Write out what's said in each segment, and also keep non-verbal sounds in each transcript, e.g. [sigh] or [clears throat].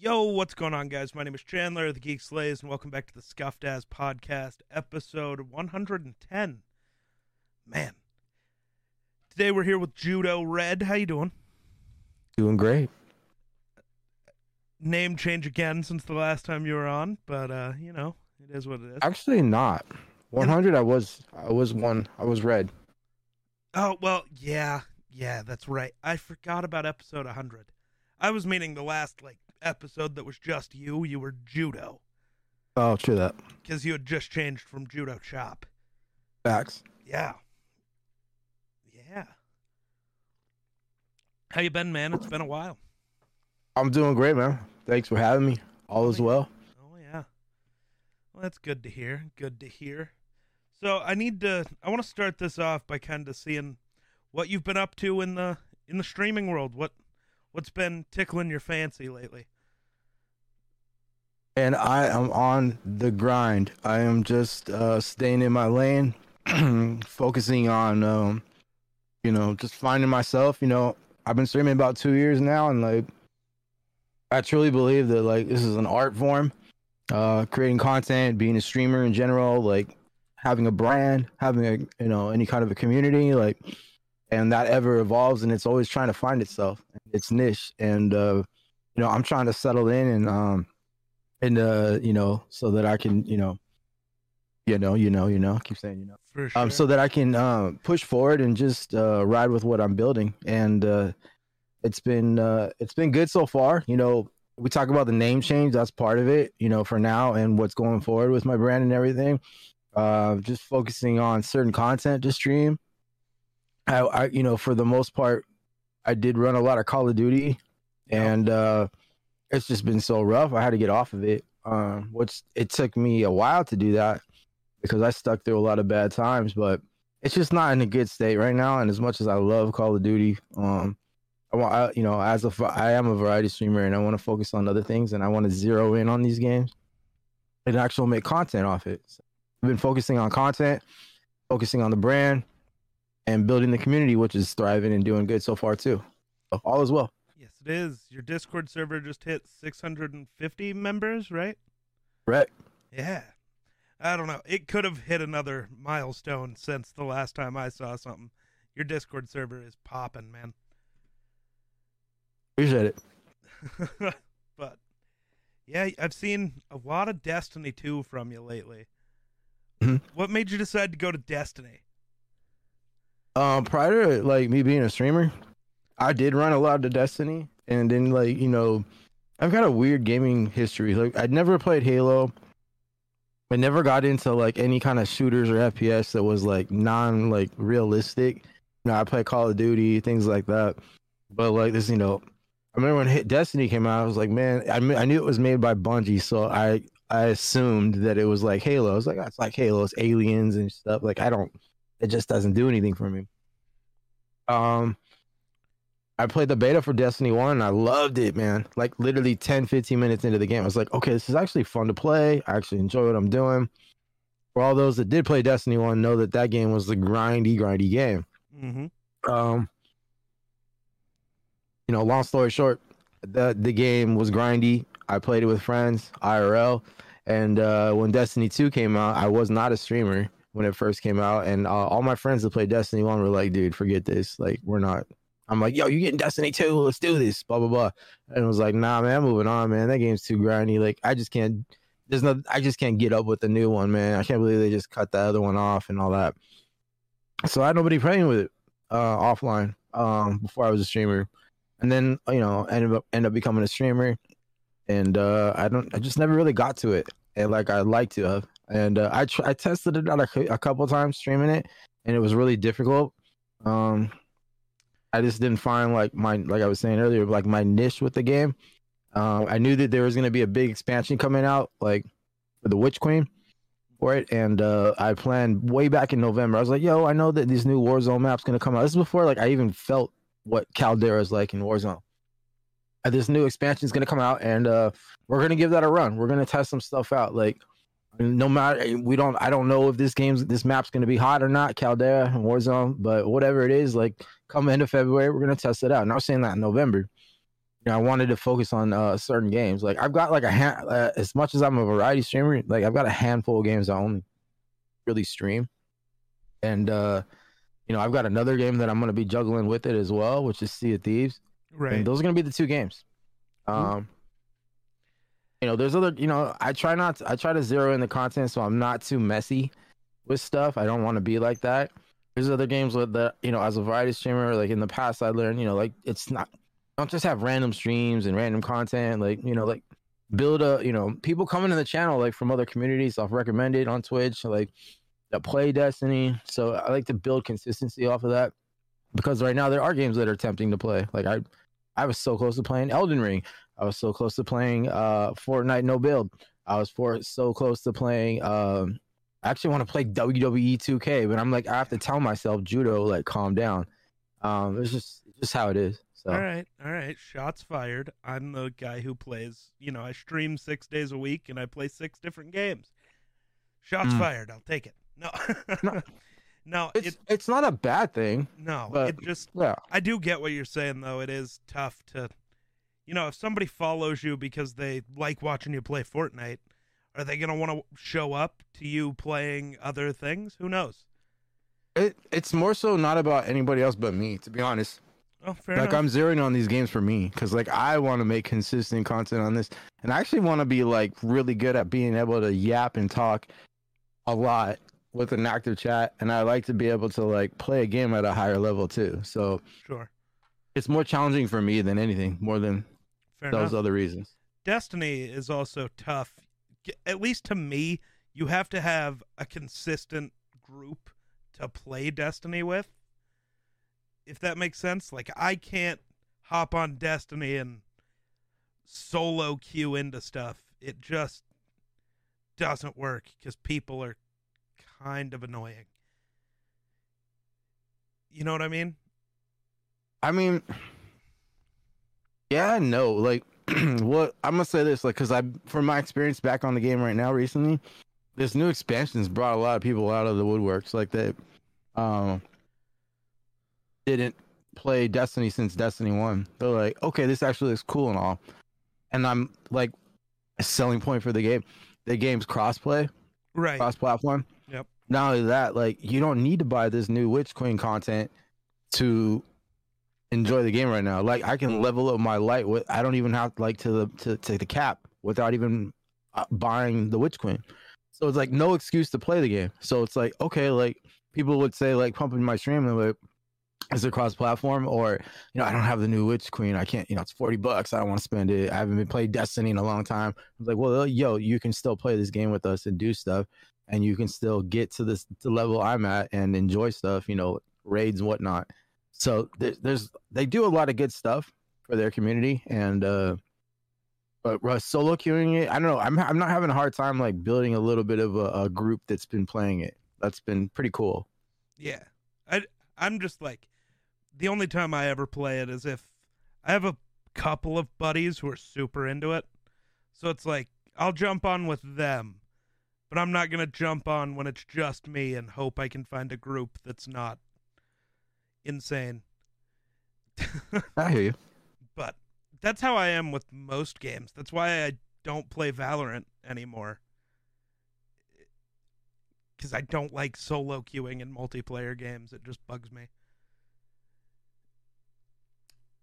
Yo, what's going on, guys? My name is Chandler the Geek Slays, and welcome back to the Scuffed As Podcast, episode 110. Man, today we're here with Judo Red. How you doing? Doing great. Name change again since the last time you were on, but uh, you know, it is what it is. Actually, not. 100. I was. I was one. I was red. Oh well, yeah, yeah, that's right. I forgot about episode 100. I was meaning the last like episode that was just you. You were Judo Oh, true that. because you had just changed from Judo Chop. Facts. Yeah. Yeah. How you been, man? It's been a while. I'm doing great, man. Thanks for having me. All is oh, well. Oh yeah. Well, that's good to hear. Good to hear. So I need to. I want to start this off by kind of seeing what you've been up to in the in the streaming world. What what's been tickling your fancy lately? And I am on the grind. I am just uh, staying in my lane, [clears throat] focusing on, um, you know, just finding myself. You know, I've been streaming about two years now, and like, I truly believe that like this is an art form. Uh, creating content, being a streamer in general, like having a brand, having a you know any kind of a community, like, and that ever evolves, and it's always trying to find itself, its niche, and uh, you know, I'm trying to settle in and um and uh you know so that i can you know you know you know you know keep saying you know sure. um so that i can uh, push forward and just uh ride with what i'm building. And uh it's been uh it's been good so far. You know we talk about the name change. That's part of it you know for now and what's going forward with my brand and everything. Uh just focusing on certain content to stream. I i you know for the most part i did run a lot of call of duty. And uh it's just been so rough. I had to get off of it. Um, which it took me a while to do that because I stuck through a lot of bad times, but it's just not in a good state right now. And as much as I love Call of Duty, um, I want, I, you know, as a, I am a variety streamer and I want to focus on other things and I want to zero in on these games and actually make content off it. So I've been focusing on content, focusing on the brand, and building the community, which is thriving and doing good so far too. So all is well. It is. Your Discord server just hit 650 members, right? Right. Yeah. I don't know. It could have hit another milestone since the last time I saw something. Your Discord server is popping, man. Appreciate it. [laughs] but yeah, I've seen a lot of Destiny 2 from you lately. Mhm. What made you decide to go to Destiny? Um, prior to like me being a streamer, I did run a lot of Destiny, and then like you know, I've got a weird gaming history. Like I'd never played Halo. I never got into like any kind of shooters or FPS that was like non like realistic. You know, I played Call of Duty, things like that. But like this, you know, I remember when Hit Destiny came out, I was like, man, I, I knew it was made by Bungie, so I I assumed that it was like Halo. I was like, "Oh, it's like Halo, it's aliens and stuff. Like I don't, it just doesn't do anything for me. Um, I played the beta for Destiny 1 and I loved it, man. Like literally 10, 15 minutes into the game, I was like, okay, this is actually fun to play. I actually enjoy what I'm doing. For all those that did play Destiny 1, know that that game was the grindy, grindy game. Mm-hmm. Um, you know, long story short, the the game was grindy. I played it with friends, IRL, and uh, when Destiny 2 came out, I was not a streamer when it first came out, and uh, all my friends that played Destiny 1 were like, "Dude, forget this. Like, we're not." I'm like, "Yo, you getting Destiny 2? Let's do this." Blah blah blah, and it was like, "Nah, man, I'm moving on, man. That game's too grindy. Like, I just can't." There's no, I just can't get up with the new one, man. I can't believe they just cut the other one off and all that. So I had nobody playing with it uh, offline um, before I was a streamer, and then you know ended up ended up becoming a streamer, and uh, I don't I just never really got to it, and like I'd like to have, and uh, I tr- I tested it out a, couple times streaming it, and it was really difficult. Um, I just didn't find like my like I was saying earlier like my niche with the game. Um, I knew that there was gonna be a big expansion coming out like for the Witch Queen for it, and uh, I planned way back in November. I was like, "Yo, I know that these new Warzone map's gonna come out." This is before like I even felt what Caldera is like in Warzone. Uh, this new expansion is gonna come out, and uh, we're gonna give that a run. We're gonna test some stuff out. Like, no matter we don't, I don't know if this game's this map's gonna be hot or not, Caldera and Warzone, but whatever it is, like come end of February, we're gonna test it out. And I was saying that in November. You know, I wanted to focus on uh, certain games. Like I've got like a hand, uh, as much as I'm a variety streamer, like I've got a handful of games I only really stream, and uh, you know I've got another game that I'm gonna be juggling with it as well, which is Sea of Thieves. Right. And those are gonna be the two games. Um, you know, there's other. You know, I try not. To, I try to zero in the content so I'm not too messy with stuff. I don't want to be like that. There's other games with the. You know, as a variety streamer, like in the past, I learned. You know, like it's not. Don't just have random streams and random content. Like you know, like build a. You know, people coming to the channel like from other communities. I've recommended on Twitch, like that play Destiny. So I like to build consistency off of that because right now there are games that are tempting to play. Like I, I was so close to playing Elden Ring. I was so close to playing uh Fortnite no build. I was for so close to playing um I actually want to play WWE 2K, but I'm like I have to tell myself judo like calm down. Um it's just it's just how it is. So All right, all right. Shots fired. I'm the guy who plays. You know, I stream six days a week and I play six different games. Shots Mm. fired. I'll take it. No, [laughs] No. no, it's it it's not a bad thing. no. but- it just Yeah. I do get what you're saying though. It is tough to, you know, if somebody follows you because they like watching you play Fortnite, are they gonna want to show up to you playing other things? Who knows? It it's more so not about anybody else but me, to be honest. Oh, fair like enough. I'm zeroing on these games for me because like I want to make consistent content on this, and I actually want to be like really good at being able to yap and talk a lot with an active chat, and I like to be able to like play a game at a higher level too. So Sure, it's more challenging for me than anything, more than fair those enough. other reasons. Destiny is also tough. At least to me, you have to have a consistent group to play Destiny with. If that makes sense. Like I can't hop on Destiny and solo queue into stuff. It just doesn't work because people are kind of annoying. You know what I mean? I mean, yeah, no, like [clears throat] what I'm gonna say this, like, because I, from my experience back on the game right now recently, this new expansion's brought a lot of people out of the woodworks, like they, um, didn't play Destiny since Destiny One. They're like, okay, this actually looks cool and all, and I'm like, a selling point for the game, the game's crossplay, Right. cross platform. Yep. Not only that, like you don't need to buy this new Witch Queen content to enjoy the game right now. Like I can level up my light with I don't even have like to the to, to the cap without even uh, buying the Witch Queen. So it's like no excuse to play the game. So it's like okay, like people would say like pumping my stream and like is it cross platform or you know I don't have the new Witch Queen. I can't you know it's forty bucks. I don't want to spend it. I haven't been playing Destiny in a long time. I was like well yo you can still play this game with us and do stuff and you can still get to this the level I'm at and enjoy stuff. You know raids whatnot. So there, there's they do a lot of good stuff for their community and uh but solo queuing it, I don't know. I'm I'm not having a hard time like building a little bit of a, a group that's been playing it. That's been pretty cool. Yeah. I I'm just like the only time I ever play it is if I have a couple of buddies who are super into it. So it's like I'll jump on with them, but I'm not to jump on when it's just me and hope I can find a group that's not insane. I hear you. [laughs] but that's how I am with most games. That's why I don't play Valorant anymore. Because I don't like solo queuing in multiplayer games. It just bugs me.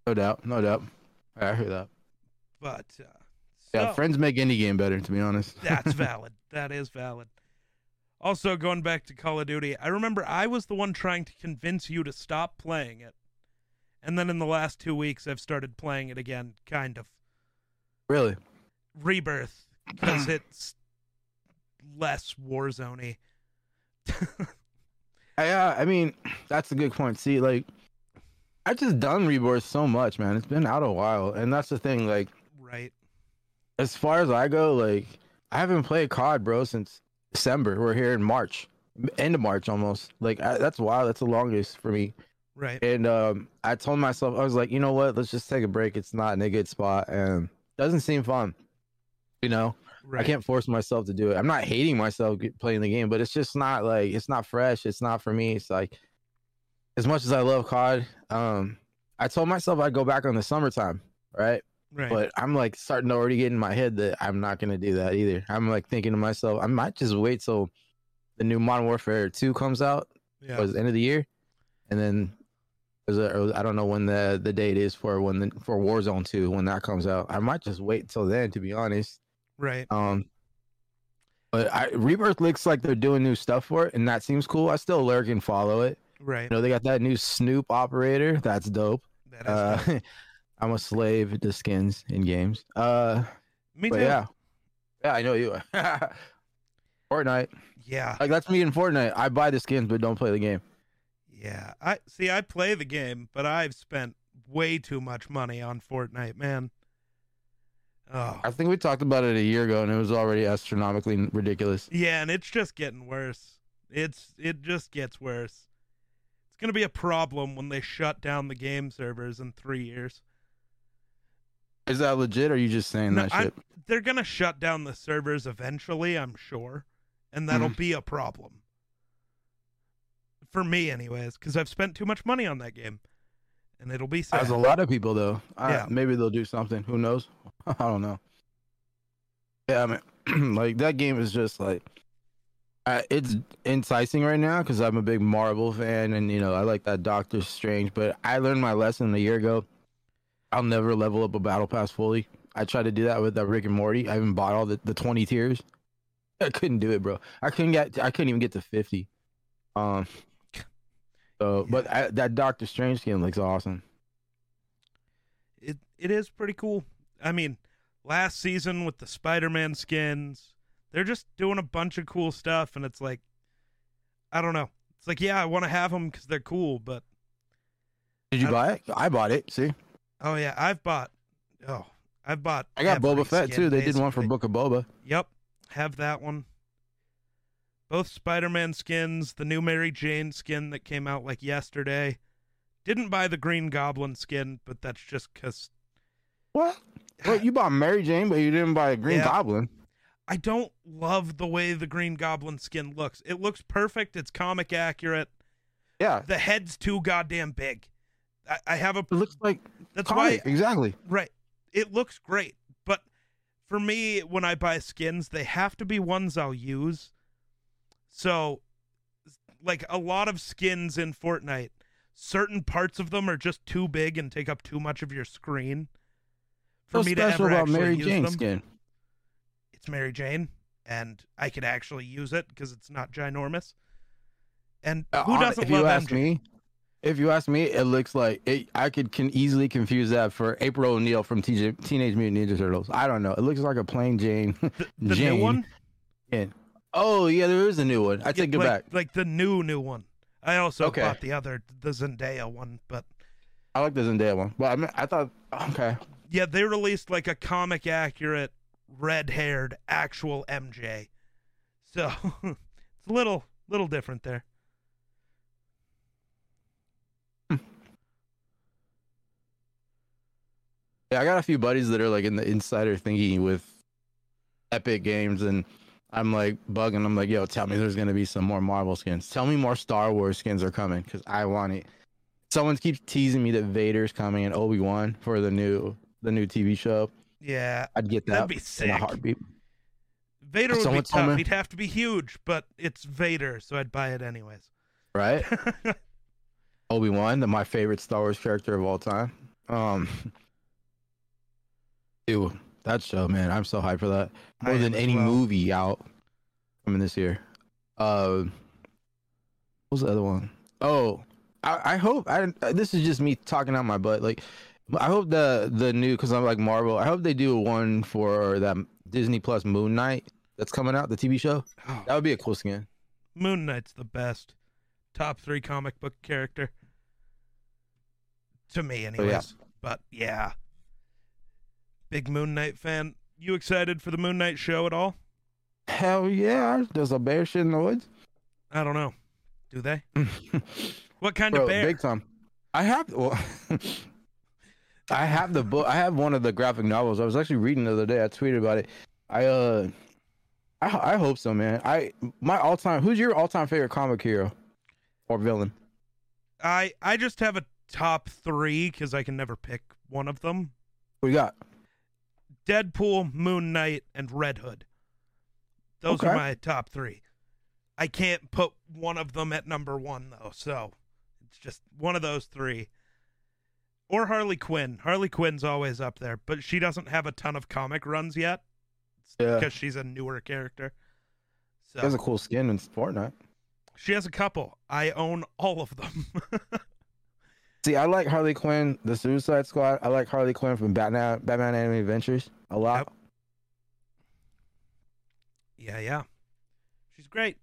No doubt, no doubt. I hear that. But uh, Yeah, friends make any game better. To be honest, That's [laughs] valid. that is valid. Also, going back to Call of Duty, I remember I was the one trying to convince you to stop playing it. And then in the last two weeks, I've started playing it again, kind of. really. Rebirth, because it's less Warzone [laughs] I, uh, I mean, that's a good point. See, like, I just done Rebirth so much, man. It's been out a while, and that's the thing. Like, right? as far as I go, like, I haven't played COD, bro, since December. We're here in March, end of March almost. Like, I, that's wild. That's the longest for me. Right. And um, I told myself, I was like, you know what? Let's just take a break. It's not in a good spot, and doesn't seem fun. You know, right. I can't force myself to do it. I'm not hating myself playing the game, but it's just not like it's not fresh. It's not for me. It's like as much as I love COD, um, I told myself I'd go back on the summertime, right? Right. But I'm like starting to already get in my head that I'm not gonna do that either. I'm like thinking to myself, I might just wait till the new Modern Warfare 2 comes out yeah. was the end of the year, and then I don't know when the the date is for when the, for Warzone 2 when that comes out. I might just wait till then to be honest. right. Um, but I, Rebirth looks like they're doing new stuff for it, and that seems cool. I still lurk and follow it. Right. You know, they got that new Snoop operator. That's dope. That is Uh, dope. [laughs] I'm a slave to skins in games. Uh, Me too. yeah, yeah, I know you are. [laughs] Fortnite, Yeah. like that's me in Fortnite. I buy the skins, but don't play the game. Yeah. I see I play the game, but I've spent way too much money on Fortnite, man. Oh. I think we talked about it a year ago, and it was already astronomically ridiculous. Yeah, and it's just getting worse. It's it just gets worse. It's gonna be a problem when they shut down the game servers in three years. Is that legit? Or are you just saying No, that I- shit? They're gonna shut down the servers eventually, I'm sure, and that'll Mhm. be a problem for me, anyways, because I've spent too much money on that game, and it'll be sad. As a lot of people, though. I, Yeah. Maybe they'll do something. Who knows? [laughs] I don't know. Yeah, I mean, [clears throat] like that game is just like, uh, it's enticing right now because I'm a big Marvel fan and you know I like that Doctor Strange. But I learned my lesson a year ago. I'll never level up a battle pass fully. I tried to do that with uh, Rick and Morty. I even bought all the, the 20 tiers. I couldn't do it, bro. I couldn't get. I couldn't even get to 50. Um. So, but I, that Doctor Strange skin looks awesome. it it is pretty cool. I mean, last season with the Spider-Man skins, they're just doing a bunch of cool stuff, and it's like, I don't know. It's like, yeah, I want to have them because they're cool, but Did you buy it? I bought it. See, oh yeah, I've bought. Oh, I've bought. I got Boba Fett too. They did one for. Book of Boba. Yep, have that one. Both Spider-Man skins, the new Mary Jane skin that came out like yesterday. Didn't buy the Green Goblin skin, but that's just because What? Wait, you bought Mary Jane, but you didn't buy a Green Yeah. Goblin. I don't love the way the Green Goblin skin looks. It looks perfect. It's comic accurate. Yeah, The head's too goddamn big. I, I have a. it looks like That's comic. why. exactly. Right. It looks great, but for me, when I buy skins, they have to be ones I'll use. So, like a lot of skins in Fortnite, certain parts of them are just too big and take up too much of your screen for What's me to special ever about actually Mary use Jane them. skin? It's Mary Jane, and I could actually use it because it's not ginormous. And Uh, who hon- doesn't if love you ask MJ? me, if you ask me, it looks like it, I could can easily confuse that for April O'Neil from TJ, Teenage Mutant Ninja Turtles. I don't know. It looks like a plain Jane. [laughs] the Jane. new one? Yeah. Oh yeah, there is a new one. I take Yeah, it like, back. Like the new new one. I also Okay. bought the other, the Zendaya one, but I like the Zendaya one, but I mean, I thought okay. yeah, they released like a comic accurate, red haired actual MJ. So [laughs] it's a little little different there. Yeah, I got a few buddies that are like in the insider thingy with Epic Games, and I'm like bugging. I'm like, yo, tell me there's gonna be some more Marvel skins. Tell me more Star Wars skins are coming because I want it. Someone keeps teasing me that Vader's coming and Obi Wan for the new the new TV show. Yeah, I'd get that That'd be in sick. a heartbeat. Vader would be tough. me- He'd have to be huge, but it's Vader, so I'd buy it anyways. Right? [laughs] Obi Wan, the my favorite Star Wars character of all time. Um, dude, that show, man, I'm so hyped for that. More am than any well. movie out coming this year. Uh, what was the other one? Oh, I, I hope. I this is just me talking out my butt. Like, I hope the the new because I'm like Marvel. I hope they do one for that Disney Plus Moon Knight that's coming out, the TV show. Oh, That would be a cool skin. Moon Knight's the best. Top three comic book character. To me, anyways. Oh, yeah. But yeah. Big Moon Knight fan. You excited for the Moon Knight show at all? Hell yeah! There's a bear shit in the woods. I don't know. Do they? [laughs] What kind Bro, of bear? big time. I have well, [laughs] I have the book. I have one of the graphic novels. I was actually reading the other day. I tweeted about it. I uh, I I hope so, man. I my all time. Who's your all time favorite comic hero or villain? I I just have a top three because I can never pick one of them. We got? Deadpool, Moon Knight, and Red Hood. Those are my top three. I can't put one of them at number one though, so it's just one of those three. Or Harley Quinn. Harley Quinn's always up there, but she doesn't have a ton of comic runs yet Yeah. because she's a newer character. So He has a cool skin in Fortnite. she has a couple. I own all of them. [laughs] See, I like Harley Quinn, the Suicide Squad. I like Harley Quinn from Batman, Batman Animated Adventures a lot. Yep. yeah, yeah. She's great.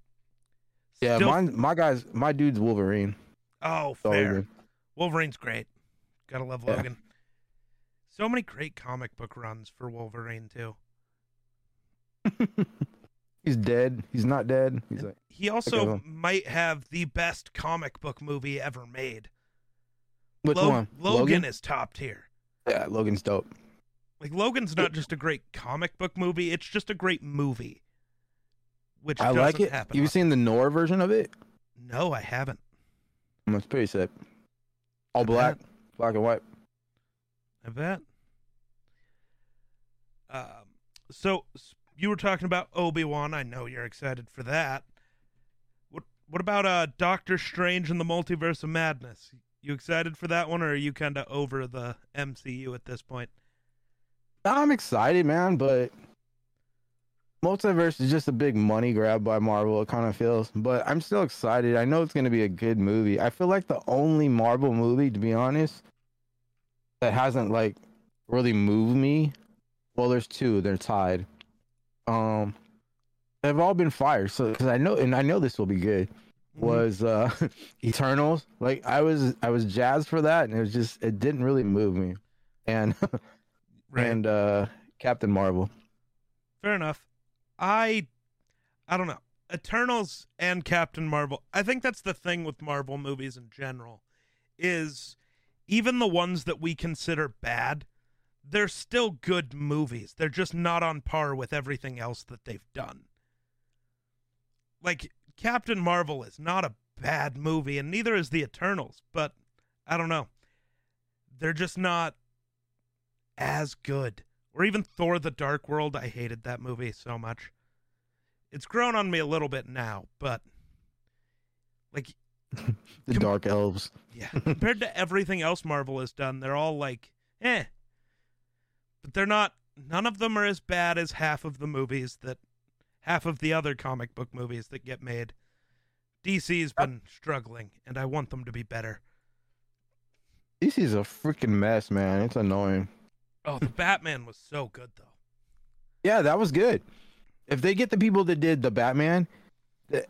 Yeah, Still- mine, my guys, my dude's Wolverine. Oh, fair. Wolverine's great. Gotta love Yeah. Logan. So many great comic book runs for Wolverine too. [laughs] He's dead. He's not dead. He's like, he also might have the best comic book movie ever made. Which Lo- one? Logan, is top tier. Yeah, Logan's dope. Like Logan's not just a great comic book movie; it's just a great movie. Which I like it. happen You've often. seen the Noir version of it? No, I haven't. Mm, It's pretty sick. All I black, bet. black and white. I bet. Um, so you were talking about Obi Wan. I know you're excited for that. What What about uh Doctor Strange and the Multiverse of Madness? You excited for that one, or are you kind of over the MCU at this point? I'm excited, man, but multiverse is just a big money grab by Marvel. It kind of feels, but I'm still excited. I know it's going to be a good movie. I feel like the only Marvel movie, to be honest, that hasn't like really moved me. Well, there's two. They're tied. Um, they've all been fired. So because I know, and I know this will be good. Mm-hmm. Was uh [laughs] Eternals like I was I was jazzed for that, and it was just it didn't really move me. And [laughs] right. and uh Captain Marvel. Fair enough. I I don't know. Eternals and Captain Marvel. I think that's the thing with Marvel movies in general is even the ones that we consider bad, they're still good movies. They're just not on par with everything else that they've done. Like Captain Marvel is not a bad movie and neither is the Eternals, but I don't know. They're just not as good or even Thor the Dark World. I hated that movie so much. It's grown on me a little bit now, but like [laughs] The Com- Dark Elves. yeah, [laughs] compared to everything else Marvel has done, they're all like, eh. But they're not none of them are as bad as half of the movies that half of the other comic book movies that get made. DC's been struggling and I want them to be better. DC's a freaking mess, man. It's annoying. Oh, the Batman was so good though. Yeah, that was good. If they get the people that did the Batman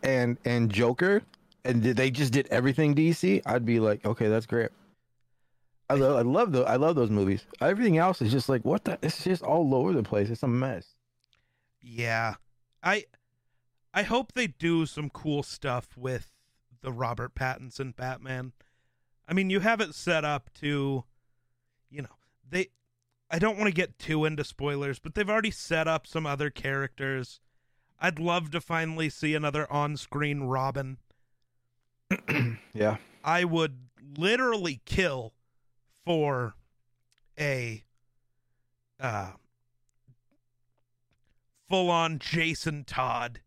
and and Joker and they just did everything DC, I'd be like, okay, that's great. I love, I love the, I love those movies. Everything else is just like, what the? It's just all over the place. It's a mess. Yeah. I I hope they do some cool stuff with the Robert Pattinson Batman. I mean, you have it set up to you know, they I don't want to get too into spoilers, but they've already set up some other characters. I'd love to finally see another on-screen Robin. [clears throat] Yeah, I would literally kill for a uh full on Jason Todd,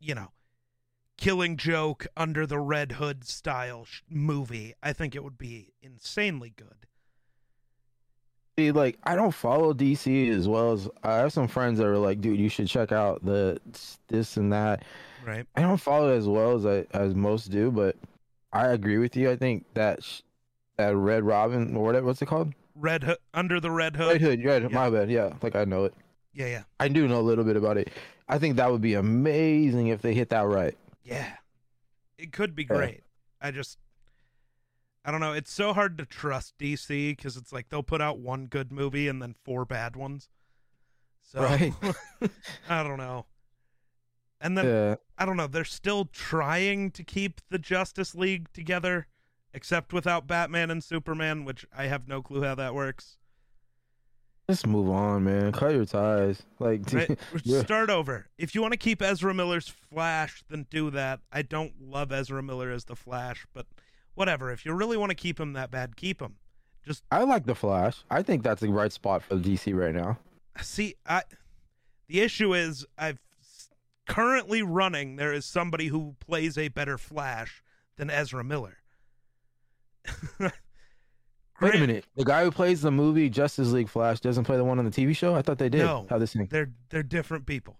you know, killing joke under the Red Hood style sh- movie. I think it would be insanely good. See, like I don't follow DC as well as I have some friends that are like, dude, you should check out the this and that. Right. I don't follow it as well as I as most do, but I agree with you. I think that sh- that Red Robin or whatever, what's it called? Red Hood under the Red Hood. Red Hood. Red, Yeah. My bad. Yeah, like I know it. Yeah, yeah. I do know a little bit about it. I think that would be amazing if they hit that right. Yeah. It could be Yeah. great. I just I don't know. It's so hard to trust DC because it's like they'll put out one good movie and then four bad ones. So Right. [laughs] I don't know. And then Yeah. I don't know. They're still trying to keep the Justice League together, except without Batman and Superman, which I have no clue how that works. Just move on, man. Cut your ties. Like, Right? [laughs] Yeah. Start over. If you want to keep Ezra Miller's Flash, then do that. I don't love Ezra Miller as the Flash, but whatever. If you really want to keep him that bad, keep him. Just I like the Flash. I think that's the right spot for DC right now. See, I the issue is I've currently running there is somebody who plays a better Flash than Ezra Miller. [laughs] Wait a minute. The guy who plays the movie Justice League Flash doesn't play the one on the TV show. I thought they did. No. How this thing? They're they're different people.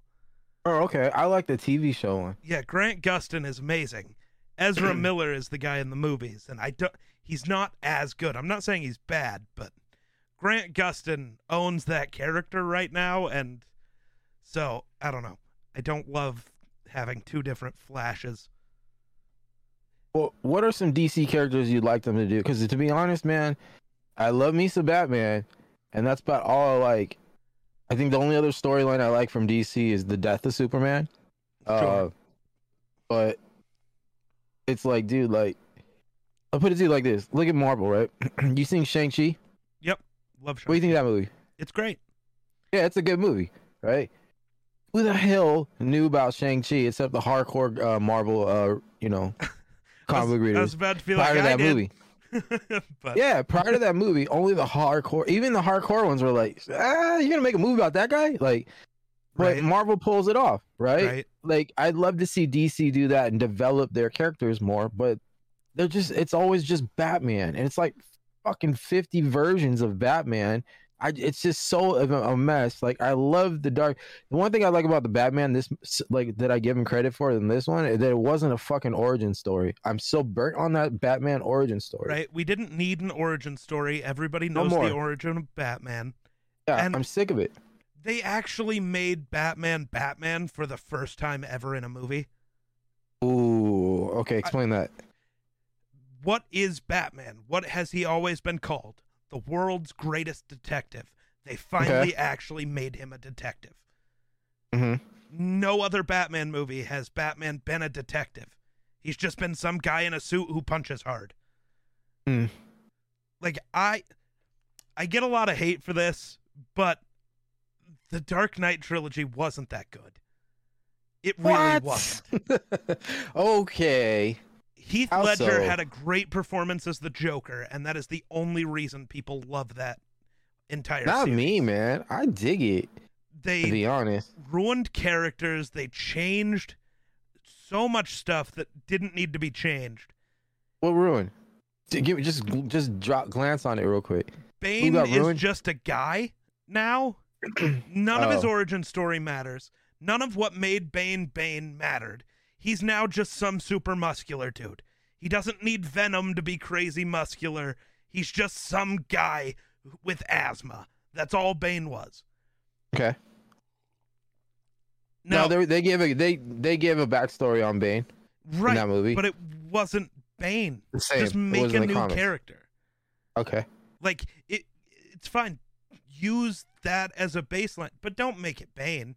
Oh, okay. I like the TV show one. Yeah, Grant Gustin is amazing. Ezra [clears throat] Miller is the guy in the movies, and I don't. He's not as good. I'm not saying he's bad, but Grant Gustin owns that character right now, and so I don't know. I don't love having two different flashes. Well, what are some DC characters you'd like them to do? Because to be honest, man, I love me some Batman, and that's about all I like. I think the only other storyline I like from DC is the death of Superman. Uh, Sure. but it's like, dude, like, I'll put it to you like this: Look at Marvel, right? [clears throat] you seen Shang Chi? Yep, love What do you think of that movie? It's great. Yeah, it's a good movie, right? Who the hell knew about Shang Chi except the hardcore uh, Marvel, uh, you know, [laughs] comic book I was about to feel prior like to I that did. movie? [laughs] but Yeah, prior to that movie, only the hardcore, even the hardcore ones were like, ah, you're gonna make a movie about that guy? Like, but Right. Marvel pulls it off, right? right. Like, I'd love to see DC do that and develop their characters more, but they're just, it's always just Batman, and it's like fucking 50 versions of Batman. I, it's just so a mess. Like, I love the dark. The one thing I like about the Batman, this like that I give him credit for in this one, is that it wasn't a fucking origin story. I'm so burnt on that Batman origin story. Right. We didn't need an origin story. Everybody No knows the origin of Batman. Yeah, And- I'm sick of it. They actually made Batman Batman for the first time ever in a movie. Ooh, okay, explain that. What is Batman? What has he always been called? The world's greatest detective. They finally actually made him a detective. hmm No other Batman movie has Batman been a detective. He's just been some guy in a suit who punches hard. Mm. Like I I get a lot of hate for this, but the Dark Knight trilogy wasn't that good. It really wasn't. [laughs] okay. Heath Ledger had a great performance as the Joker, and that is the only reason people love that entire Not series. me, man. I dig it. To They be honest. ruined characters, they changed so much stuff that didn't need to be changed. What ruined? Give me just just drop glance on it real quick. Bane is just a guy now. [clears throat] None of his Oh. origin story matters. None of what made Bane Bane mattered. He's now just some super muscular dude. He doesn't need Venom to be crazy muscular. He's just some guy with asthma. That's all Bane was. Okay. Now, no, they they gave a they they gave a backstory on Bane in right, that movie. but it wasn't Bane. the same. Just make a new comics. character. Okay. Like it, it's fine. Use that as a baseline, but don't make it Bane.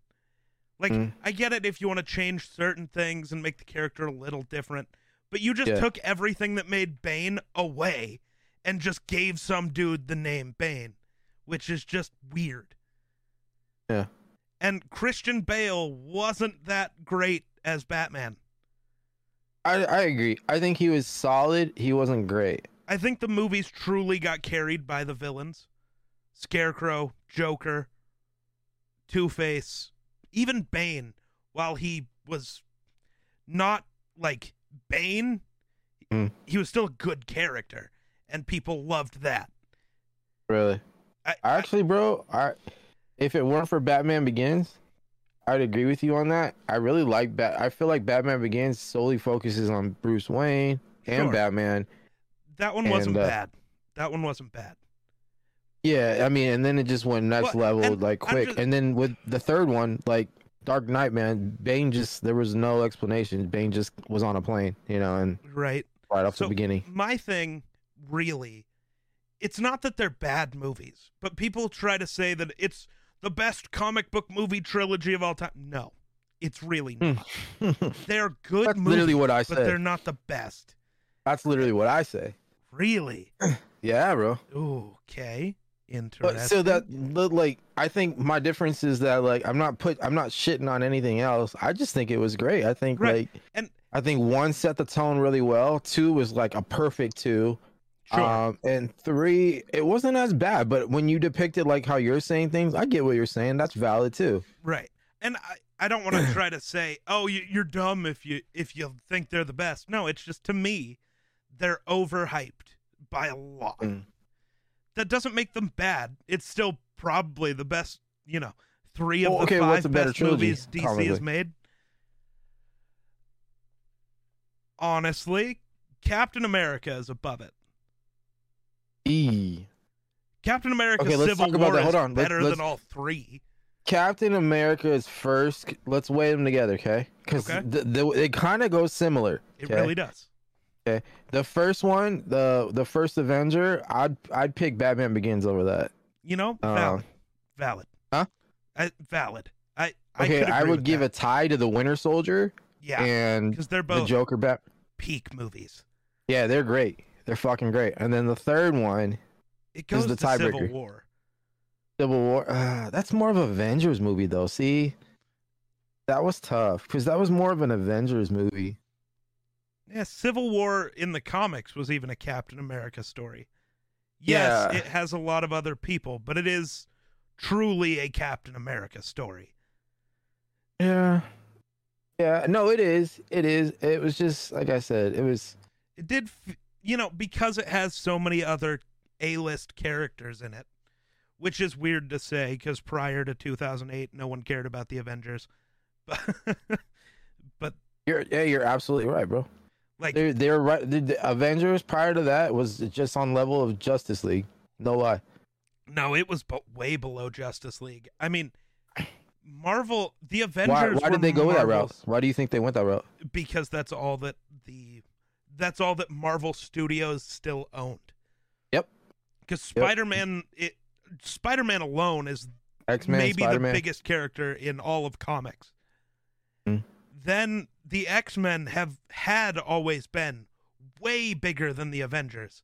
Like Mm. I get it if you want to change certain things and make the character a little different, but you just Yeah. took everything that made Bane away and just gave some dude the name Bane, which is just weird. Yeah. And Christian Bale wasn't that great as Batman. I I agree. I think he was solid. He wasn't great. I think the movies truly got carried by the villains. Scarecrow, Joker, Two Face, even Bane, while he was not like Bane, Mm. he was still a good character, and people loved that. Really. I, Actually, bro, I if it weren't for Batman Begins, I'd agree with you on that. I really like Bat. I feel like Batman Begins solely focuses on Bruce Wayne and Sure. Batman. that one wasn't uh, bad. That one wasn't bad. Yeah, I mean, and then it just went next Well, level and like quick. just- And then with the third one, like Dark Knight, man, Bane just there was no explanation. Bane just was on a plane, you know, and Right. right off So- the beginning. My thing, really, it's not that they're bad movies, but people try to say that it's the best comic book movie trilogy of all time. No, it's really hmm. not. [laughs] They're good That's movies, literally what I but they're not the best. That's literally what I say. Really? [clears throat] Yeah, bro. Okay. But so that like I think my difference is that like I'm not put I'm not shitting on anything else. I just think it was great. I think Right. like And- I think one set the tone really well. Two was like a perfect two. Sure. Um, and three, it wasn't as bad, but when you depict it like how you're saying things, I get what you're saying. That's valid too. Right. And I, I don't want to try to say, oh, you, you're dumb if you if you think they're the best. No, it's just to me, they're overhyped by a lot. Mm. That doesn't make them bad. It's still probably the best, you know, three of Well, the okay, five better best trilogy, movies DC comically? has made. Honestly, Captain America is above it. E. Captain America Okay, Civil War is on. Better let's- than all three. Captain America is first. Let's weigh them together, okay? Because Okay. the, the, it kind of goes similar. It okay? really does. The first one, the the first Avenger, I'd I'd pick Batman Begins over that. You know, Uh, valid. valid. Huh? I, valid. I I, Okay, I, would give that. a tie to the Winter Soldier yeah and because they're both the Joker. Bat. peak movies. Yeah, they're great. They're fucking great. And then the third one, It goes the to Civil tiebreaker. War. Civil War. Uh, that's more of an Avengers movie, though. See, that was tough because that was more of an Avengers movie. Yeah, Civil War in the comics was even a Captain America story. Yes, Yeah. it has a lot of other people, but it is truly a Captain America story. Yeah. Yeah. No, it is. It is. It was just like I said. It was. It did, f- you know, because it has so many other A-list characters in it, which is weird to say because prior to 2008, no one cared about the Avengers. [laughs] But, but You're. Yeah, you're absolutely right, bro. Like, They're. They're right. The, the Avengers prior to that was just on level of Justice League. No lie. no, it was but way below Justice League. I mean, Marvel, the Avengers. Why were did they go that route? Why do you think they went that route? because that's all that the that's all that Marvel Studios still owned. Yep. Because Spider-Man it Spider-Man alone is X Men, maybe Spider the biggest character in all of comics. Then the X-Men have had always been way bigger than the Avengers.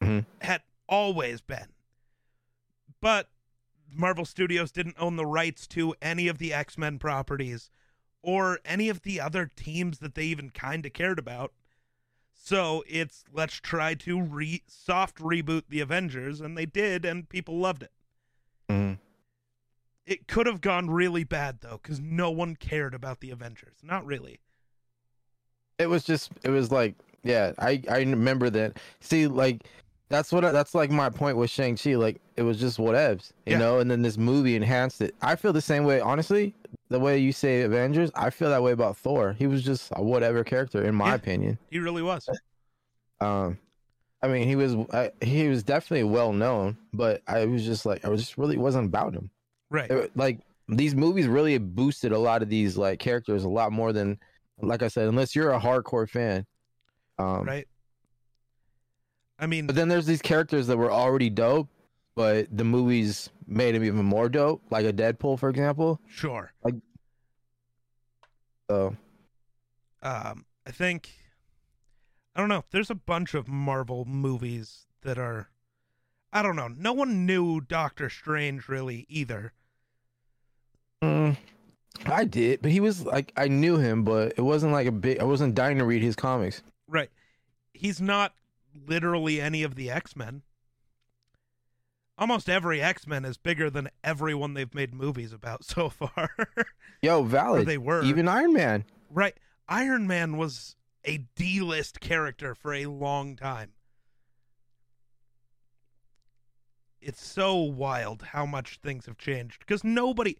Mhm. Had always been. But Marvel Studios didn't own the rights to any of the X-Men properties or any of the other teams that they even kind of cared about. So it's let's try to re soft reboot the Avengers and they did and people loved it. Mhm. It could have gone really bad though, because no one cared about the Avengers. Not really. It was just. It was like. Yeah, I I remember that. See, like. That's what. I, that's like my point with Shang Chi. Like it was just whatevs, you Yeah. know. And then this movie enhanced it. I feel the same way. Honestly, the way you say Avengers, I feel that way about Thor. He was just a whatever character, in my Yeah. opinion. He really was. Um, I mean, he was. I, he was definitely well known, but I was just like, I was just really wasn't about him. Right. It- like these movies really boosted a lot of these like characters a lot more than, like I said, unless you're a hardcore fan. Um, Right. I mean, But then there's these characters that were already dope, but the movies made them even more dope, like a Deadpool, for example. sure. So Um, I think I don't know. There's a bunch of Marvel movies that are I don't know. No one knew Doctor Strange really either. Mm, I did, but he was like I knew him, but it wasn't like a big. I wasn't dying to read his comics. Right. He's not literally any of the X-Men. Almost every X-Men is bigger than everyone they've made movies about [laughs] so far. Yo, or valid. they were. Even Iron Man. Right. Iron Man was a D-list character for a long time. It's so wild how much things have changed because nobody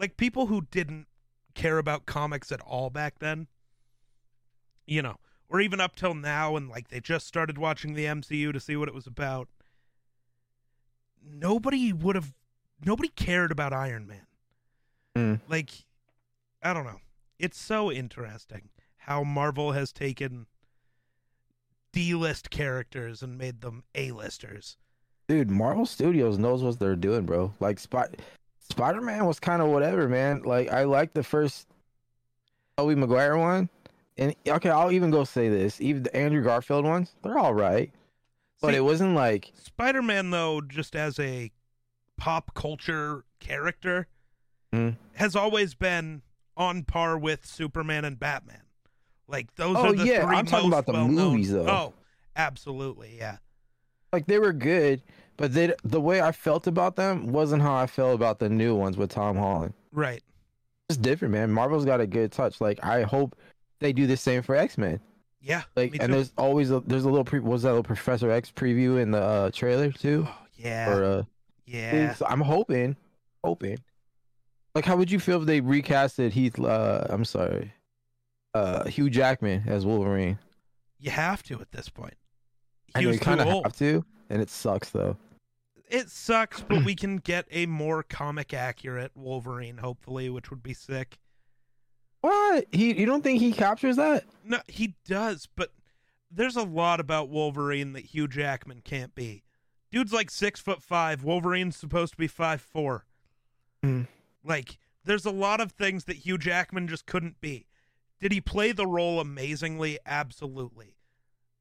like people who didn't care about comics at all back then, you know, or even up till now and like they just started watching the MCU to see what it was about. Nobody would have nobody cared about Iron Man. Mm. Like I don't know. It's so interesting how Marvel has taken D-list characters and made them A-listers. Dude, Marvel Studios knows what they're doing, bro. Like Spot Spider Man was kind of whatever, man. Like I like the first Tobey Maguire one. And okay, I'll even go say this. Even the Andrew Garfield ones, they're all right. But See, it wasn't like Spider-Man though just as a pop culture character Mm. has always been on par with Superman and Batman. Like those Oh, are the yeah, three I'm talking most about the movies, though. Oh, absolutely, yeah. like they were good, but they the way I felt about them wasn't how I felt about the new ones with Tom Holland. Right. It's different, man. Marvel's got a good touch. Like I hope they do the same for X Men. Yeah. Like, and there's always a there's a little pre was that little Professor X preview in the uh, trailer too? Oh, yeah. Or uh, yeah. so I'm hoping, hoping. Like, how would you feel if they recasted Heath? Uh, I'm sorry, uh, Hugh Jackman as Wolverine? You have to at this point. I He know was you kind of have to, and it sucks though. It sucks, but we can get a more comic accurate Wolverine, hopefully, which would be sick. What? He? You don't think he captures that? No, he does, but there's a lot about Wolverine that Hugh Jackman can't be. Dude's like six foot five. Wolverine's supposed to be five four. Hmm. Like, there's a lot of things that Hugh Jackman just couldn't be. Did he play the role amazingly? Absolutely.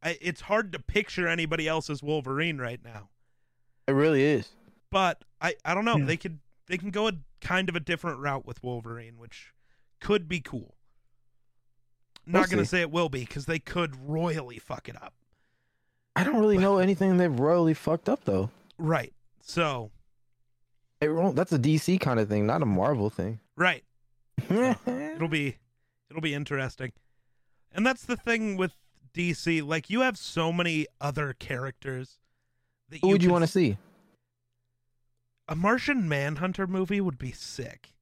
I, it's hard to picture anybody else as Wolverine right now. It really is. but I I don't know. Yeah. They could they can go a kind of a different route with Wolverine, which could be cool. We'll Not gonna see. say it will be because they could royally fuck it up. I don't really know anything they've royally fucked up though. Right. So It won't- that's a DC kind of thing, not a Marvel thing. right. [laughs] It'll be it'll be interesting. And that's the thing with DC. Like you have so many other characters that Who would you want to see? A Martian Manhunter movie would be sick.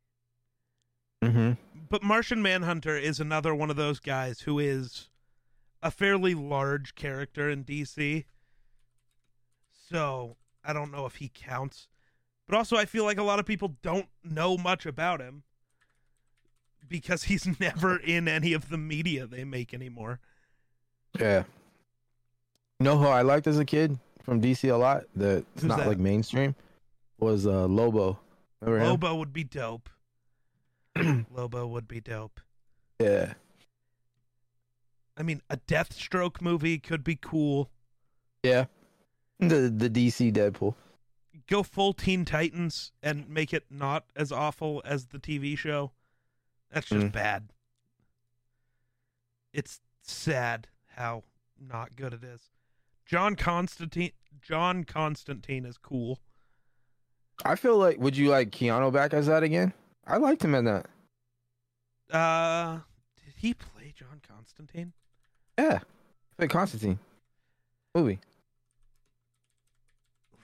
Mm-hmm. but Martian Manhunter is another one of those guys who is a fairly large character in DC. So I don't know if he counts. But also, I feel like a lot of people don't know much about him because he's [laughs] never in any of the media they make anymore. Yeah. You know who I liked as a kid from DC a lot? That's Who's not that? like mainstream. Was uh Lobo. Remember him? Lobo would be dope. [clears throat] Lobo would be dope. Yeah. I mean, a Deathstroke movie could be cool. Yeah. The the DC Deadpool. go full Teen Titans and make it not as awful as the TV show. That's just Mm. bad. It's sad how not good it is. John Constantine John Constantine is cool. I feel like would you like Keanu back as that again? I liked him in that. Uh did he play John Constantine? Yeah. Like Constantine. Movie.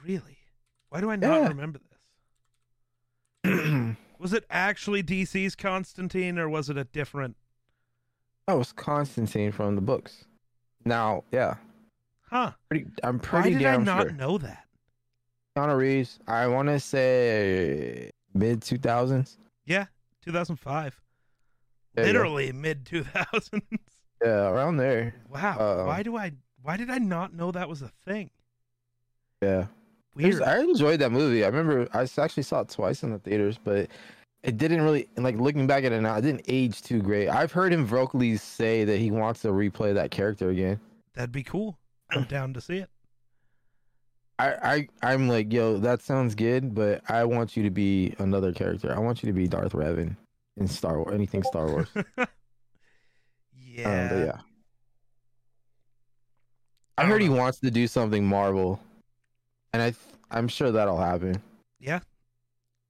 Really? Why do I not Yeah. remember this? [clears throat] Was it actually DC's Constantine or was it a different That was Constantine from the books. Now, yeah. Huh. Pretty I'm pretty Why did I not sure. know that? Keanu Reeves, I wanna say mid two thousands. Yeah, 2005. There. Literally mid 2000s. [laughs] Yeah, around there. Wow. Um, why do I why did I not know that was a thing? Yeah. Weird. I enjoyed that movie. I remember I actually saw it twice in the theaters, but it didn't really like looking back at it now. It didn't age too great. I've heard him vocally say that he wants to replay that character again. That'd be cool. I'm down to see it. I, I I'm like, yo, that sounds good, but I want you to be another character. I want you to be Darth Revan in Star Wars, anything Star Wars. [laughs] Um, yeah. but yeah, I heard he wants to do something Marvel, and I th- I'm sure that'll happen. Yeah.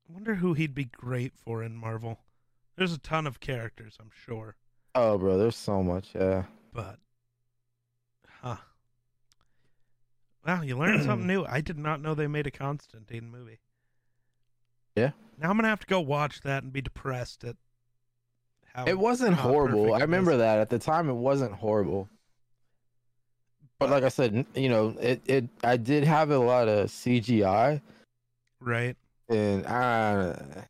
I wonder who he'd be great for in Marvel. There's a ton of characters, I'm sure. Oh, bro, there's so much. Yeah. But huh. Wow, you learned something [clears throat] new. I did not know they made a Constantine movie. Yeah. Now I'm gonna have to go watch that and be depressed at how It wasn't not horrible. I remember that at the time. It wasn't horrible. But like I said, you know, it it I did have a lot of CGI, right. and I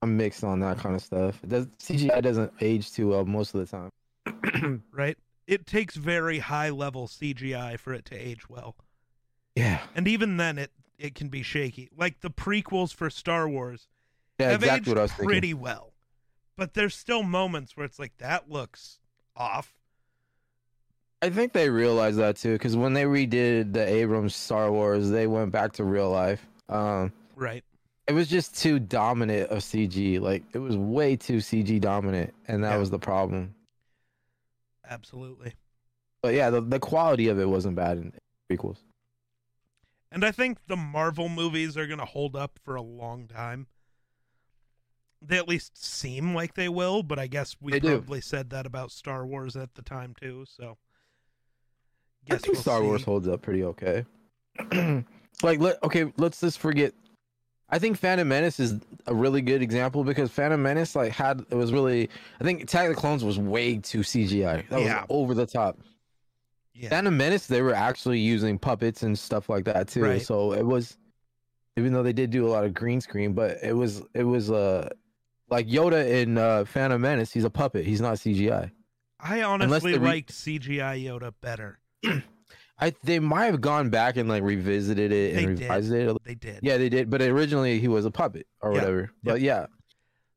I'm mixed on that kind of stuff. Does CGI doesn't age too well most of the time. [clears throat] right? It takes very high level CGI for it to age well. Yeah, And even then it it can be shaky. Like the prequels for Star Wars yeah, have exactly aged what I was thinking. pretty well. But there's still moments where it's like that looks off. I think they realized that too, because when they redid the Abrams Star Wars, they went back to real life. Um, Right. it was just too dominant of CG. Like it was way too CG dominant, and that Yeah. was the problem. Absolutely. But yeah, the, the quality of it wasn't bad in prequels. And I think the Marvel movies are going to hold up for a long time. They at least seem like they will, but I guess we They do. probably said that about Star Wars at the time too. So, I think we'll Star Wars holds up pretty okay. [clears throat] like, let, okay, let's just forget. I think Phantom Menace is a really good example because Phantom Menace like had it was really. I think Attack of the Clones was way too CGI. That Yeah. was over the top. Yeah, Phantom Menace, they were actually using puppets and stuff like that too. Right. So it was, even though they did do a lot of green screen, but it was it was uh like Yoda in uh, Phantom Menace. He's a puppet. He's not CGI. I honestly re- liked CGI Yoda better. I they might have gone back and like revisited it and They did. revised it. They did. Yeah, they did, but originally he was a puppet or Yeah. whatever. But yeah,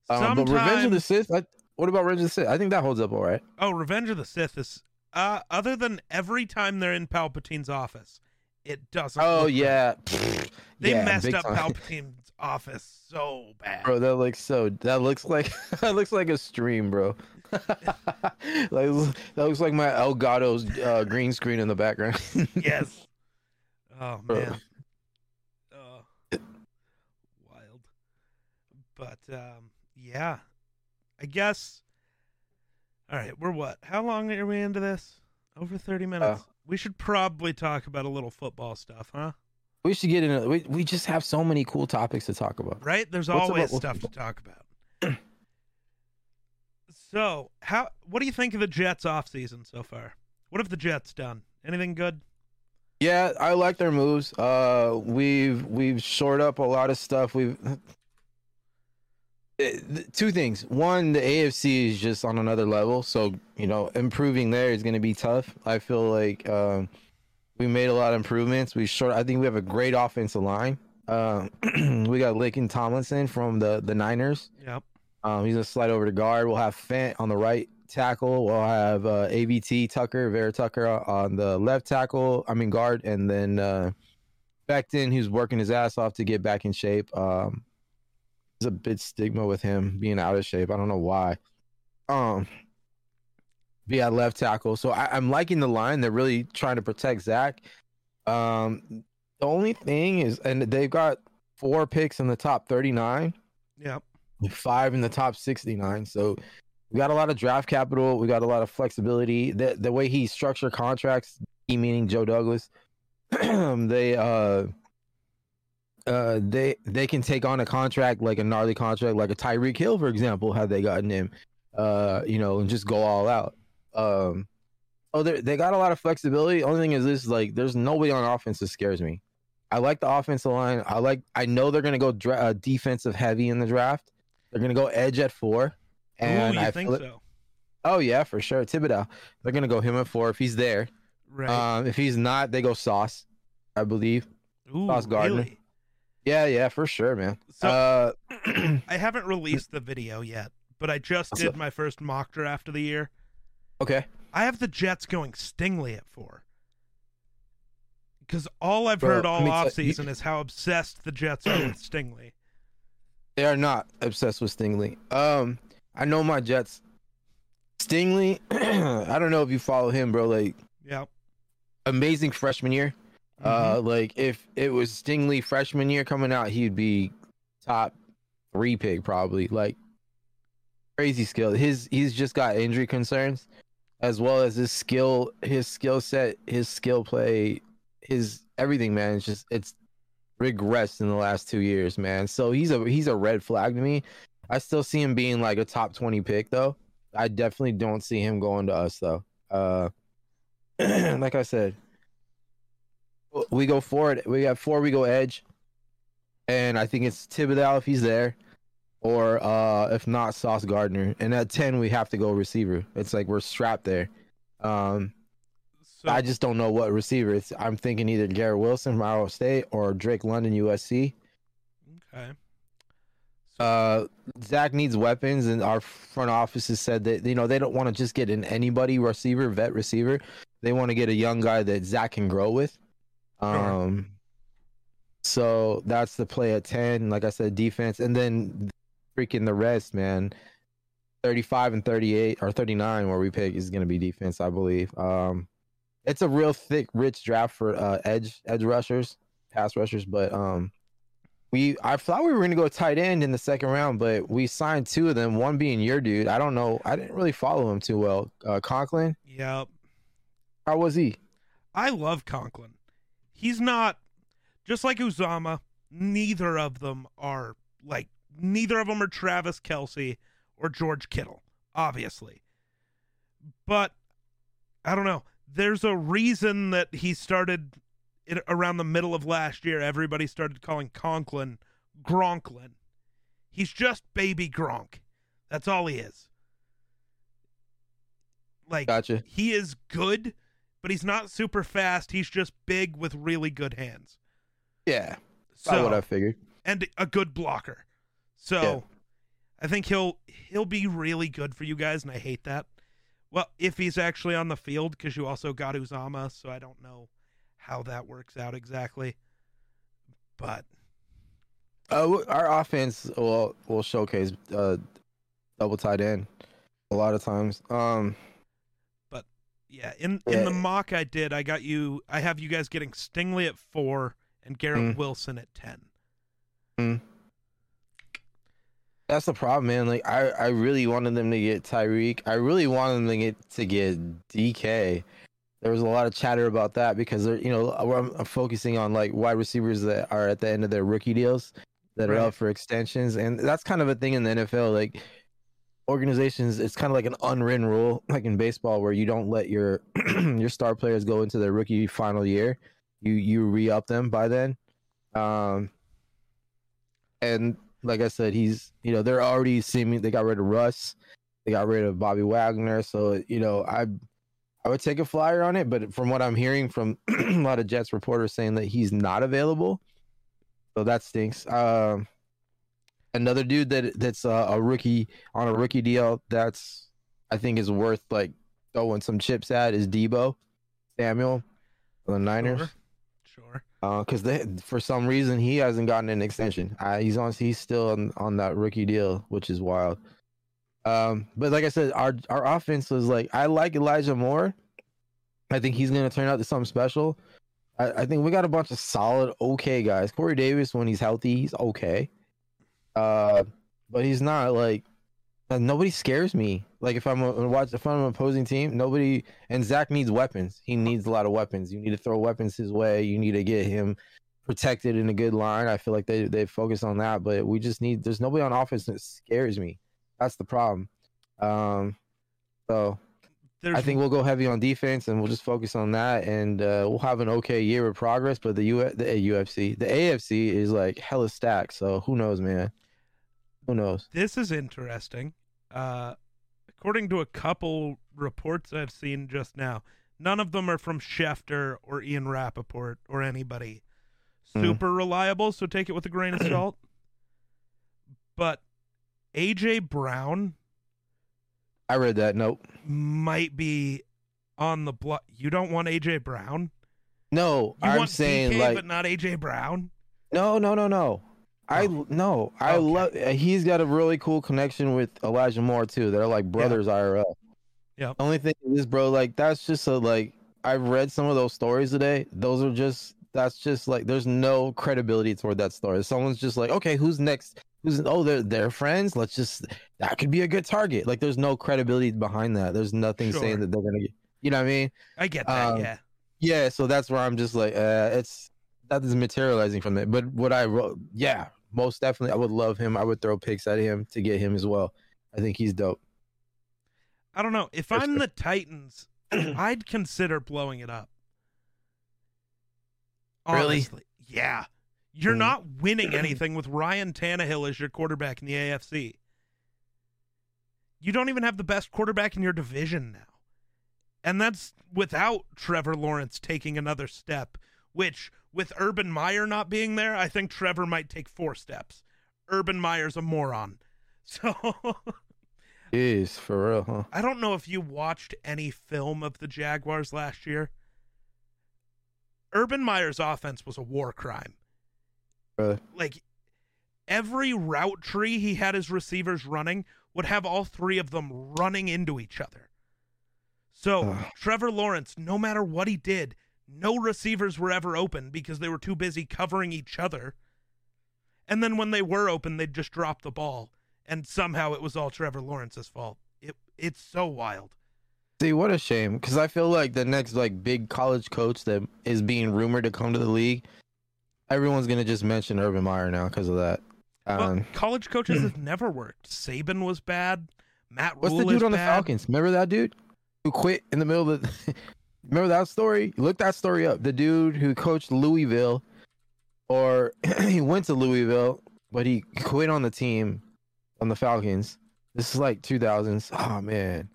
um, but Revenge of the Sith. I, what about Revenge of the Sith? I think that holds up all right. Oh, Revenge of the Sith is uh other than every time they're in Palpatine's office, it doesn't. Oh right. yeah, [laughs] They Yeah, messed up time. Palpatine's office so bad. bro. That looks so. That looks like [laughs] that looks like a stream, bro. [laughs] like that looks like my Elgato's uh, green screen in the background. yes. Oh Bro. man. Oh. Wild. But um yeah. I guess All right, we're what? How long are we into this? Over 30 minutes. we should probably talk about a little football stuff, huh? we should get into. We, we just have so many cool topics to talk about. Right? There's What's always about- stuff to talk about. [clears throat] so, how what do you think of the Jets off season so far? What have the Jets done? Anything good? Yeah, I like their moves. Uh, we've we've shored up a lot of stuff. We've two things. One, the AFC is just on another level, so you know improving there is going to be tough. I feel like um, we made a lot of improvements. We short. I think we have a great offensive line. Um, [clears throat] we got Laken Tomlinson from the the Niners. Yep. Um, he's gonna slide over to guard. We'll have Fant on the right tackle. We'll have uh, AVT Tucker, Vera Tucker on the left tackle. I mean guard, and then uh, Becton, who's working his ass off to get back in shape. Um, a bit stigma with him being out of shape. I don't know why. Um, be at left tackle. So I, I'm liking the line. They're really trying to protect Zach. Um, the only thing is, and they've got four picks in the top 39 Yep. five in the top 69 so we got a lot of draft capital we got a lot of flexibility the the way he structured contracts he meaning joe douglas [clears throat] they uh uh they they can take on a contract like a gnarly contract like a Tyreek Hill for example had they gotten him uh you know and just go all out um oh they they got a lot of flexibility only thing is this like there's nobody on offense that scares me I like the offensive line I like I know they're gonna go dra- uh, defensive heavy in the draft they're gonna go edge at four and Ooh, you I think so? oh yeah for sure Thibodeaux they're gonna go him at four if he's there Right. um if he's not they go Sauce I believe Ooh, Sauce Gardner. really? Yeah yeah for sure man So uh [clears throat] I haven't released the video yet, but I just So- did my first mock draft of the year. okay I have the Jets going Stingley at four. Because all I've Bro, heard all let me tell- offseason is how obsessed the Jets are with Stingley. They are not obsessed with Stingley. Um, I know my Jets. Stingley, [clears throat] I don't know if you follow him, bro. Like yeah, amazing freshman year. Uh, like if it was Stingley freshman year coming out, he'd be top three pick probably. Like crazy skill. His he's just got injury concerns, as well as his skill, his skill set, his skill play, his everything. Man, it's just it's regressed in the last two years, man. So he's a he's a red flag to me. I still see him being like a top twenty pick though. I definitely don't see him going to us though. Uh, [clears throat] like I said, we go forward. We got four. We go edge, and I think it's Thibodeaux if he's there, or uh, if not, Sauce Gardner. And at ten, we have to go receiver. It's like we're strapped there. Um, So, I just don't know what receiver. It's I'm thinking either Garrett Wilson from Iowa State or Drake London USC. okay. Uh, Zach needs weapons, and our front office has said that you know they don't want to just get an anybody receiver, vet receiver. They want to get a young guy that Zach can grow with. Um, so that's the play at ten. Like I said, defense, and then freaking the rest, man. Thirty-five and thirty-eight or thirty-nine, where we pick is going to be defense, I believe. Um, it's a real thick, rich draft for uh, edge edge rushers. pass rushers, but um, we I thought we were gonna go tight end in the second round, but we signed two of them. One being your dude. I don't know. I didn't really follow him too well. Uh, Conklin. Yep. How was he? I love Conklin. He's not just like Uzomah. Neither of them are like neither of them are Travis Kelce or George Kittle, obviously. But I don't know. There's a reason that he started it around the middle of last year. Everybody started calling Conklin Gronklin. He's just baby Gronk. That's all he is. Like Gotcha. he is good, but he's not super fast. He's just big with really good hands. Yeah. That's So what I figured. and a good blocker. So Yeah. I think he'll he'll be really good for you guys, and I hate that. Well, if he's actually on the field, because you also got Uzomah, so I don't know how that works out exactly. But Uh, our offense will will showcase uh double tight end a lot of times. Um, yeah, in in the mock I did, I got you. I have you guys getting Stingley at four and Garrett Mm. Wilson at ten. that's the problem, man. Like I I really wanted them to get Tyreek. I really wanted them to get to get DK. There was a lot of chatter about that because they're you know I'm, I'm focusing on like wide receivers that are at the end of their rookie deals that are Right. up for extensions, and that's kind of a thing in the NFL. Like organizations, it's kind of like an unwritten rule, like in baseball, where you don't let your [clears throat] your star players go into their rookie final year. You you re up them by then. Um, and like I said, he's you know they're already seeming they got rid of Russ, they got rid of Bobby Wagner, so you know I I would take a flyer on it, but from what I'm hearing from [clears throat] a lot of Jets reporters saying that he's not available, so that stinks. Um, another dude that that's uh, a rookie on a rookie deal that's I think is worth like throwing some chips at is Deebo Samuel the Niners Sure. Sure. because they for some reason he hasn't gotten an extension. Uh, he's on he's still on, on that rookie deal, which is wild. Um, but like I said, our our offense was like I like Elijah Moore. I think he's gonna turn out to something special. I, I think we got a bunch of solid, okay guys. Corey Davis, when he's healthy, he's okay. Uh, but he's not like uh, nobody scares me. Like if I'm a, watch if I'm an opposing team, nobody and Zach needs weapons. He needs a lot of weapons. You need to throw weapons his way. You need to get him protected in a good line. I feel like they they focus on that, but we just need. There's nobody on offense that scares me. That's the problem. Um, so There's I think we'll go heavy on defense and we'll just focus on that, and uh, we'll have an okay year of progress. But the U the UFC the AFC is like hella stacked. So who knows, man? Who knows? this is interesting. Uh, according to a couple reports I've seen just now, none of them are from Schefter or Ian Rapoport or anybody Hmm. super reliable, so take it with a grain of [clears throat] salt. But AJ Brown I read that. Nope. might be on the block. You don't want AJ Brown? No, You I'm want saying DK, like but not AJ Brown? No, no, no, no. I Oh. no. I Okay. love. He's got a really cool connection with Elijah Moore too. They're like brothers IRL. Yep. Only thing is, bro, like that's just a like. I've read some of those stories today. Those are just. That's just like. There's no credibility toward that story. Someone's just like, okay, who's next? Who's oh they're they're friends. Let's just that could be a good target. Like there's no credibility behind that. There's nothing Sure. saying that they're gonna get. You know what I mean? I get that, Um, yeah. Yeah, so that's where I'm just like, uh, it's that is materializing from it. But what I wrote, yeah, most definitely, I would love him. I would throw picks at him to get him as well. I think he's dope. I don't know. If For I'm sure. the Titans, [clears throat] I'd consider blowing it up. Really? Honestly. Yeah. You're Mhm. not winning [clears throat] anything with Ryan Tannehill as your quarterback in the AFC. You don't even have the best quarterback in your division now. And that's without Trevor Lawrence taking another step, which, with Urban Meyer not being there, I think Trevor might take four steps. Urban Meyer's a moron. [laughs] So. Jeez, for real, huh? I don't know if you watched any film of the Jaguars last year. Urban Meyer's offense was a war crime. Really? Like every route tree he had his receivers running would have all three of them running into each other. So Trevor Lawrence, no matter what he did, no receivers were ever open because they were too busy covering each other. And then when they were open, they'd just drop the ball, and somehow it was all Trevor Lawrence's fault. It it's so wild. See, what a shame. Because I feel like the next like big college coach that is being rumored to come to the league, everyone's gonna just mention Urban Meyer now because of that. Well, Um, college coaches [clears throat] have never worked. Saban was bad. Matt what's the dude on the. Falcons? Remember that dude who quit in the middle of the? Remember that story? Look that story up. The dude who coached Louisville, or [clears throat] he went to Louisville, but he quit on the team on the Falcons. This is like 2000s. Oh man,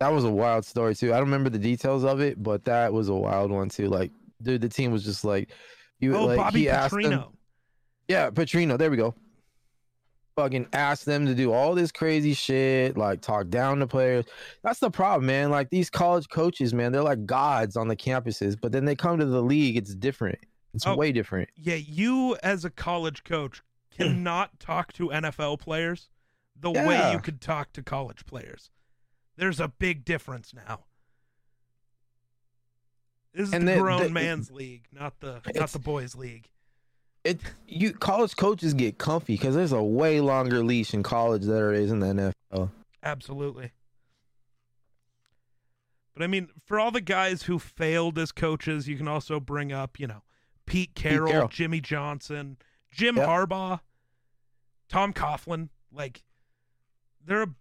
that was a wild story too. I don't remember the details of it, but that was a wild one too. Like, dude, the team was just like, you Oh, like Bobby he asked them- Petrino. yeah, Petrino. There we go. Fucking ask them to do all this crazy shit, like talk down to players. That's the problem, man. Like these college coaches, man, they're like gods on the campuses, but then they come to the league, it's different. It's Oh. way different. Yeah, you as a college coach [clears throat] cannot talk to NFL players the way you could talk to college players. There's a big difference now. This is And the the- grown the- man's league, not the not the boys' league. It you college coaches get comfy because there's a way longer leash in college than there is in the NFL. Absolutely. But I mean, for all the guys who failed as coaches, you can also bring up, you know, Pete Carroll, Carroll. Jimmy Johnson, Jim Yep. Harbaugh, Tom Coughlin. Like, they're, a,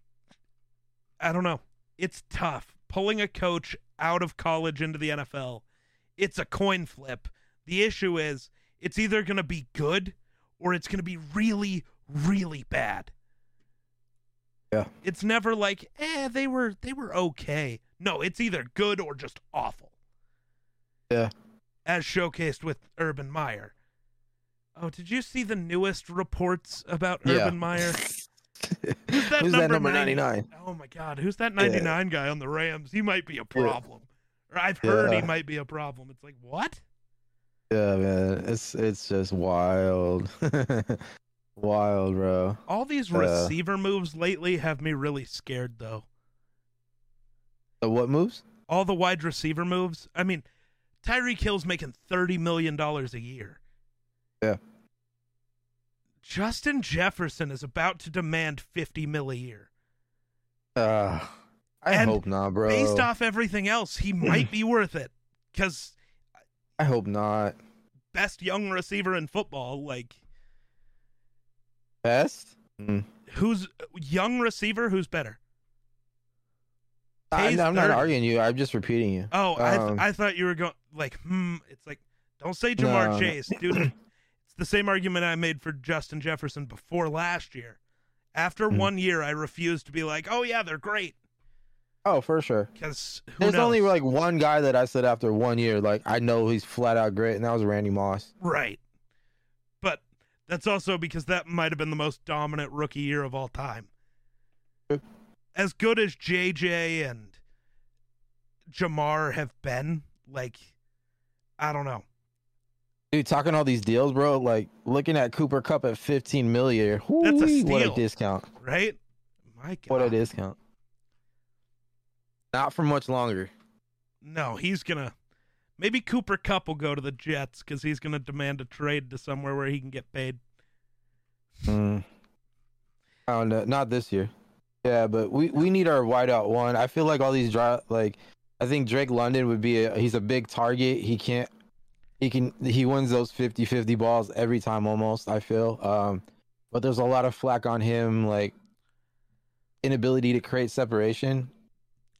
I don't know. It's tough. Pulling a coach out of college into the NFL, it's a coin flip. The issue is, it's either going to be good or it's going to be really, really bad. Yeah. It's never like, eh, they were they were okay. No, it's either good or just awful. Yeah. As showcased with Urban Meyer. Oh, did you see the newest reports about Yeah. Urban Meyer? Who's [laughs] that Who's number that number 99? Oh my god, who's that 99 guy on the Rams? He might be a problem. Or I've Yeah. heard he might be a problem. It's like, what? Yeah, man. It's it's just wild. [laughs] wild, bro. All these Uh. receiver moves lately have me really scared though. So what moves? all the wide receiver moves. I mean, Tyreek Hill's making thirty million dollars a year. Yeah. Justin Jefferson is about to demand fifty mil a year. Uh, I And hope not, bro. Based off everything else, he might [clears throat] be worth it. Because I hope not. best young receiver in football, like Best? Mm. who's young receiver, who's better? I, am not arguing you. I'm just repeating you. Oh, I th- Um, I thought you were going like, hmm. It's like, don't say Ja'Marr No. [laughs] Chase, dude. it's the same argument I made for Justin Jefferson before last year. After Mhm. one year, I refused to be like, oh yeah, they're great Oh, for sure. because There's only like one guy that I said after one year, like I know he's flat out great, and that was Randy Moss. right, but that's also because that might have been the most dominant rookie year of all time. As good as JJ and Ja'Marr have been, like, I don't know. Dude, talking all these deals, bro. Like looking at Cooper Kupp at 15 million. That's a whoo-wee, What a discount! right? My God. What a discount! Not for much longer. No, he's gonna. Maybe Cooper Kupp will go to the Jets because he's gonna demand a trade to somewhere where he can get paid. Mm. I don't know. Not this year. Yeah, but we, we need our wideout one. I feel like all these dry like I think Drake London would be a he's a big target. He can't he can he wins those 50-50 balls every time almost, I feel. Um but there's a lot of flack on him like inability to create separation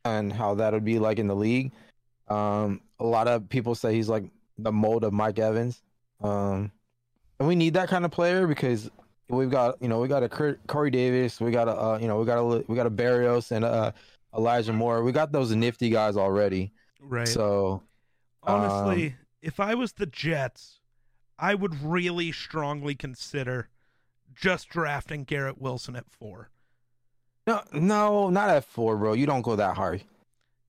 and how that would be like in the league. Um a lot of people say he's like the mold of Mike Evans. Um and we need that kind of player because we've got you know we got a Cor- Corey Davis, we got a uh, you know we got a we got a Berrios and uh Elijah Moore. We got those nifty guys already. Right. So Honestly, um, if I was the Jets, I would really strongly consider just drafting Garrett Wilson at four. No, no, not at four, bro. You don't go that hard.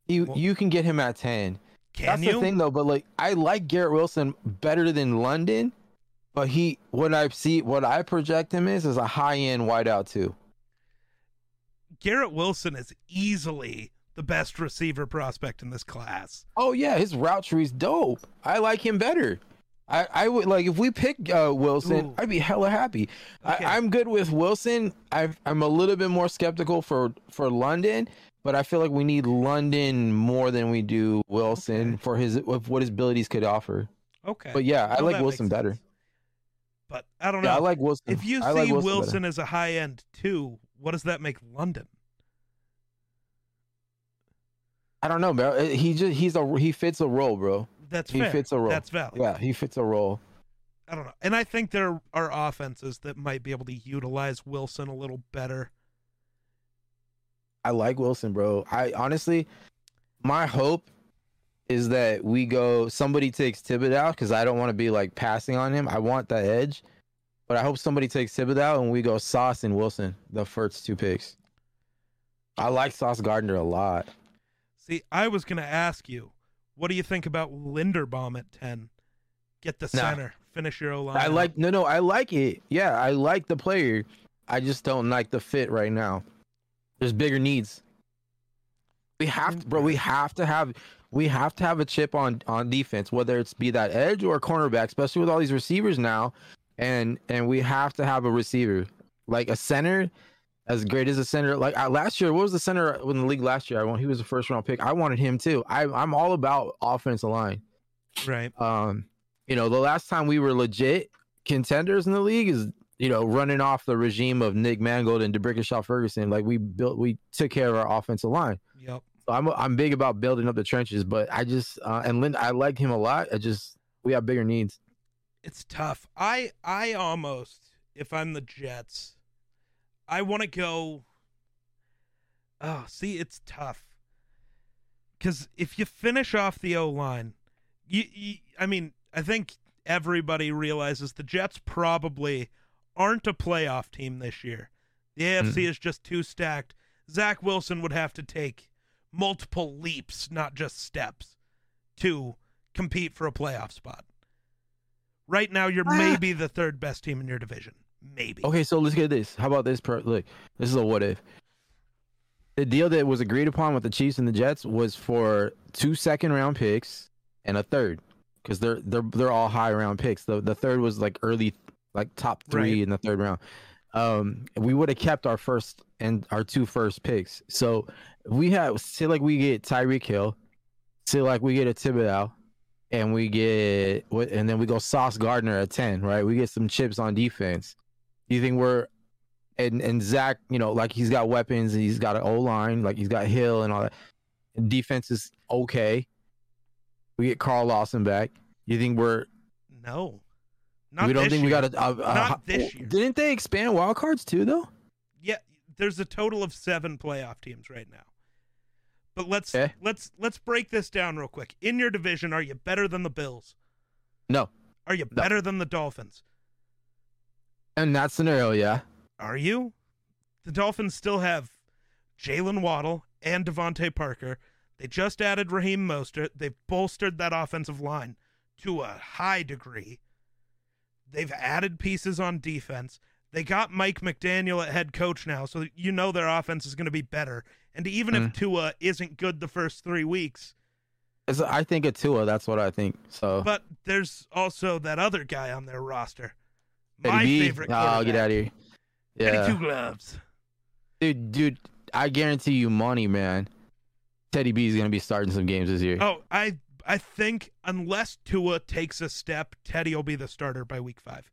You Well- you can get him at ten. Can That's you? the thing though. But like I like Garrett Wilson better than London, but he what I see what I project him is is a high end wideout too. Garrett Wilson is easily the best receiver prospect in this class. Oh yeah, his route tree's dope. I like him better. I, I would like if we pick uh, Wilson, Ooh. I'd be hella happy. Okay. I, I'm good with Wilson. i I'm a little bit more skeptical for for London, but I feel like we need London more than we do Wilson Okay. for his of what his abilities could offer. Okay. But yeah, I Well, like Wilson better. But I don't know. Yeah, I like Wilson. if you I see like Wilson, Wilson, as a high end too, what does that make London? I don't know, bro. He just he's a he fits a role, bro. That's He fair. fits a role. That's valid. Yeah, he fits a role. I don't know. And I think there are offenses that might be able to utilize Wilson a little better. I like Wilson, bro. I honestly, my hope is that we go. Somebody takes Thibodeaux because I don't want to be like passing on him. I want that edge, but I hope somebody takes Thibodeaux and we go Sauce and Wilson, the first two picks. I like Sauce Gardner a lot. See, I was going to ask you, what do you think about Linderbaum at 10? Get the Nah. center, finish your O line. I like no, no, I like it. Yeah, I like the player. I just don't like the fit right now. There's bigger needs. We have to, bro. We have to have we have to have a chip on on defense, whether it's be that edge or cornerback, especially with all these receivers now, and and we have to have a receiver like a center. As great as a center, like I, last year, what was the center in the league last year? I want he was a first round pick. I wanted him too. I, I'm all about offensive line. Right. Um, you know, the last time we were legit contenders in the league is you know running off the regime of Nick Mangold and D'Brickashaw Ferguson. Like we built, we took care of our offensive line. Yep. So I'm I'm big about building up the trenches, but I just uh, and Lynn, I like him a lot. I just we have bigger needs. It's tough. I I almost, if I'm the Jets, I want to go. Oh, see, it's tough. Because if you finish off the O line, you, you, I mean, I think everybody realizes the Jets probably aren't a playoff team this year. The AFC is just too stacked. Zach Wilson would have to take multiple leaps, not just steps, to compete for a playoff spot. Right now, you're Ah. maybe the third best team in your division. Maybe. Okay, so let's get this. How about this? Per- look, this is a what if. The deal that was agreed upon with the Chiefs and the Jets was for two second round picks and a third, because they're they're they're all high round picks. The the third was like early, like top three Right. in the third round. Um, we would have kept our first and our two first picks. So we have say like we get Tyreek Hill, say like we get a Thibodeaux, and we get what, and then we go Sauce Gardner at ten, right? We get some chips on defense. You think we're and and Zach, you know, like he's got weapons and he's got an O line, like he's got Hill and all that. And defense is okay. We get Carl Lawson back. You think we're? No. Not we don't this think we got a, a, a- Not this year. Didn't they expand wild cards too, though? Yeah, there's a total of seven playoff teams right now. But let's Okay. let's let's break this down real quick. In your division, are you better than the Bills? No. Are you No. better than the Dolphins? In that scenario, yeah. Are you? The Dolphins still have Jaylen Waddle and DeVante Parker. They just added Raheem Mostert. They've bolstered that offensive line to a high degree. They've added pieces on defense. They got Mike McDaniel at head coach now, so you know their offense is going to be better. And even if mm. Tua isn't good the first three weeks, I think a Tua. That's what I think. So but there's also that other guy on their roster. My B? favorite. Oh, get out of here. Yeah, Two Gloves. dude, dude. I guarantee you, money, man. Teddy B is gonna be starting some games this year. Oh, I I think unless Tua takes a step, Teddy will be the starter by week five.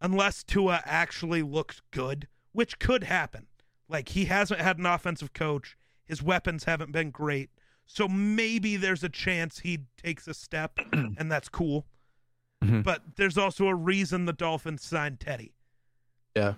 Unless Tua actually looks good, which could happen. Like he hasn't had an offensive coach, his weapons haven't been great. So maybe there's a chance he takes a step, [clears throat] and that's cool. Mhm. But there's also a reason the Dolphins signed Teddy. Yeah.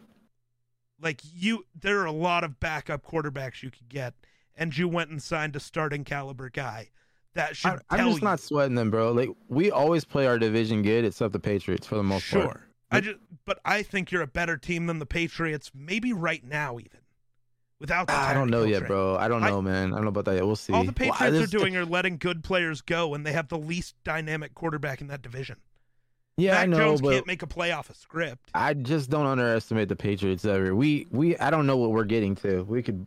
Like you, there are a lot of backup quarterbacks you could get, and you went and signed a starting caliber guy. That should I, I'm just you. not sweating them, bro. Like we always play our division good, except the Patriots for the most sure. part. I just, but I think you're a better team than the Patriots. Maybe right now, even without. The Ah, I don't know yet, bro. I don't I- know, man. I don't know about that yet. We'll see. All the Well, I Patriots are doing are letting good players go, and they have the least dynamic quarterback in that division. Yeah, Mac I know, Jones but can't make a play off a script. I just don't underestimate the Patriots ever. We we I don't know what we're getting to. We could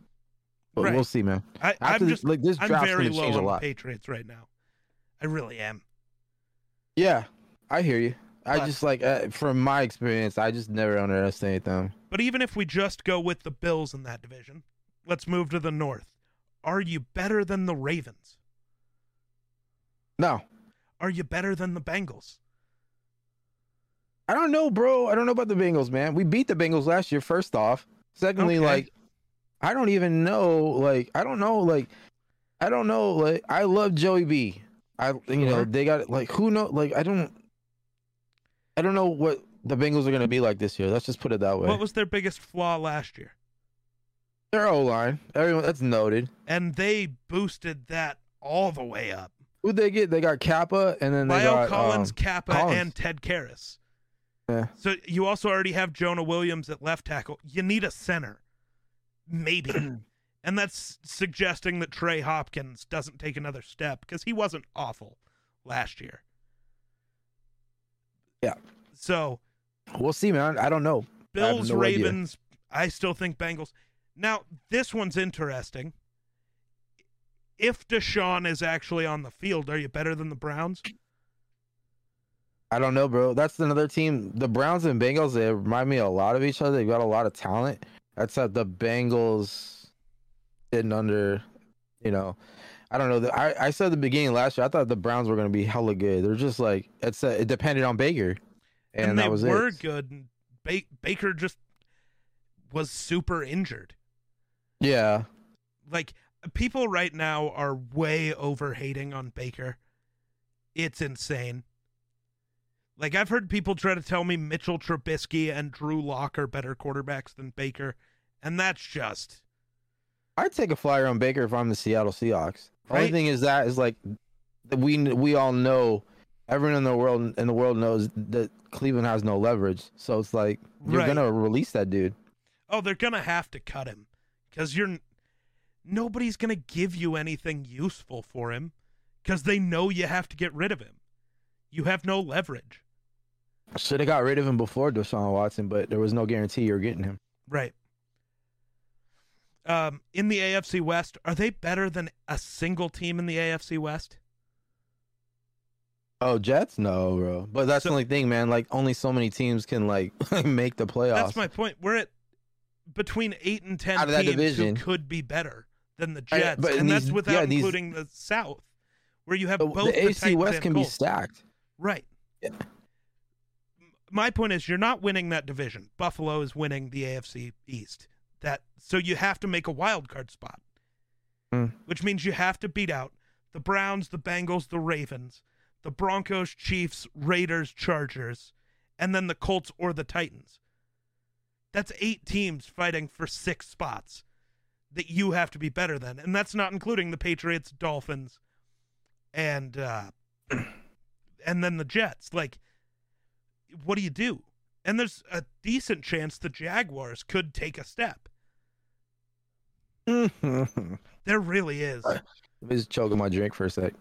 But Right. we'll see, man. I, I am just like this I'm very low change a on the lot. Patriots right now. I really am. Yeah, I hear you. I But- just like uh, from my experience, I just never underestimate them. But even if we just go with the Bills in that division, let's move to the North. Are you better than the Ravens? No, Are you better than the Bengals? I don't know, bro. I don't know about the Bengals, man. We beat the Bengals last year. First off, secondly, Okay. like I don't even know. Like I don't know. Like I don't know. Like I love Joey B. I you know they got like who know like I don't. I don't know what the Bengals are gonna be like this year. Let's just put it that way. What was their biggest flaw last year? Their O line, everyone that's noted. And they boosted that all the way up. Who they get? They got Cappa, and then they La'el got Collins, um, Cappa, Collins. and Ted Karras. Yeah. So you also already have Jonah Williams at left tackle. You need a center, maybe, [clears throat] and that's suggesting that Trey Hopkins doesn't take another step because he wasn't awful last year. Yeah. So we'll see, man. I don't know. Bills, no idea. Ravens. I still think Bengals. Now this one's interesting. If Deshaun is actually on the field, are you better than the Browns? I don't know, bro. That's another team. The Browns and Bengals, they remind me a lot of each other. They've got a lot of talent. Except the Bengals didn't under, you know, I don't know. I, I said at the beginning last year, I thought the Browns were going to be hella good. They're just like, it's a, it depended on Baker. And, and, that they was were it. good. Ba- Baker just was super injured. Yeah. Like people right now are way over hating on Baker. It's insane. Like I've heard people try to tell me Mitchell Trubisky and Drew Lock are better quarterbacks than Baker, and that's just I'd take a flyer on Baker if I'm the Seattle Seahawks. Only thing is that is like we we all know everyone in the world in the world knows that Cleveland has no leverage. So it's like you're Right. gonna release that dude. oh they're gonna have to cut him because you're nobody's gonna give you anything useful for him because they know you have to get rid of him. You have no leverage. Should have got rid of him before Deshaun Watson, but there was no guarantee you're getting him. Right. Um, in the AFC West, are they better than a single team in the AFC West? Oh, Jets? No, bro. But that's So- the only thing, man. Like only so many teams can like [laughs] make the playoffs. That's my point. We're at between eight and ten Out of that teams division. who could be better than the I- Jets, in and that's without yeah, these- including the South, where you have both the the, AFC West can be stacked. Right. Yeah. My point is, you're not winning that division. Buffalo is winning the AFC East. That so you have to make a wild card spot, Hmm. which means you have to beat out the Browns, the Bengals, the Ravens, the Broncos, Chiefs, Raiders, Chargers, and then the Colts or the Titans. That's eight teams fighting for six spots that you have to be better than, and that's not including the Patriots, Dolphins, and uh, [clears throat] and then the Jets. Like, what do you do? And there's a decent chance the Jaguars could take a step. [laughs] There really is. Let me just choking my drink for a sec.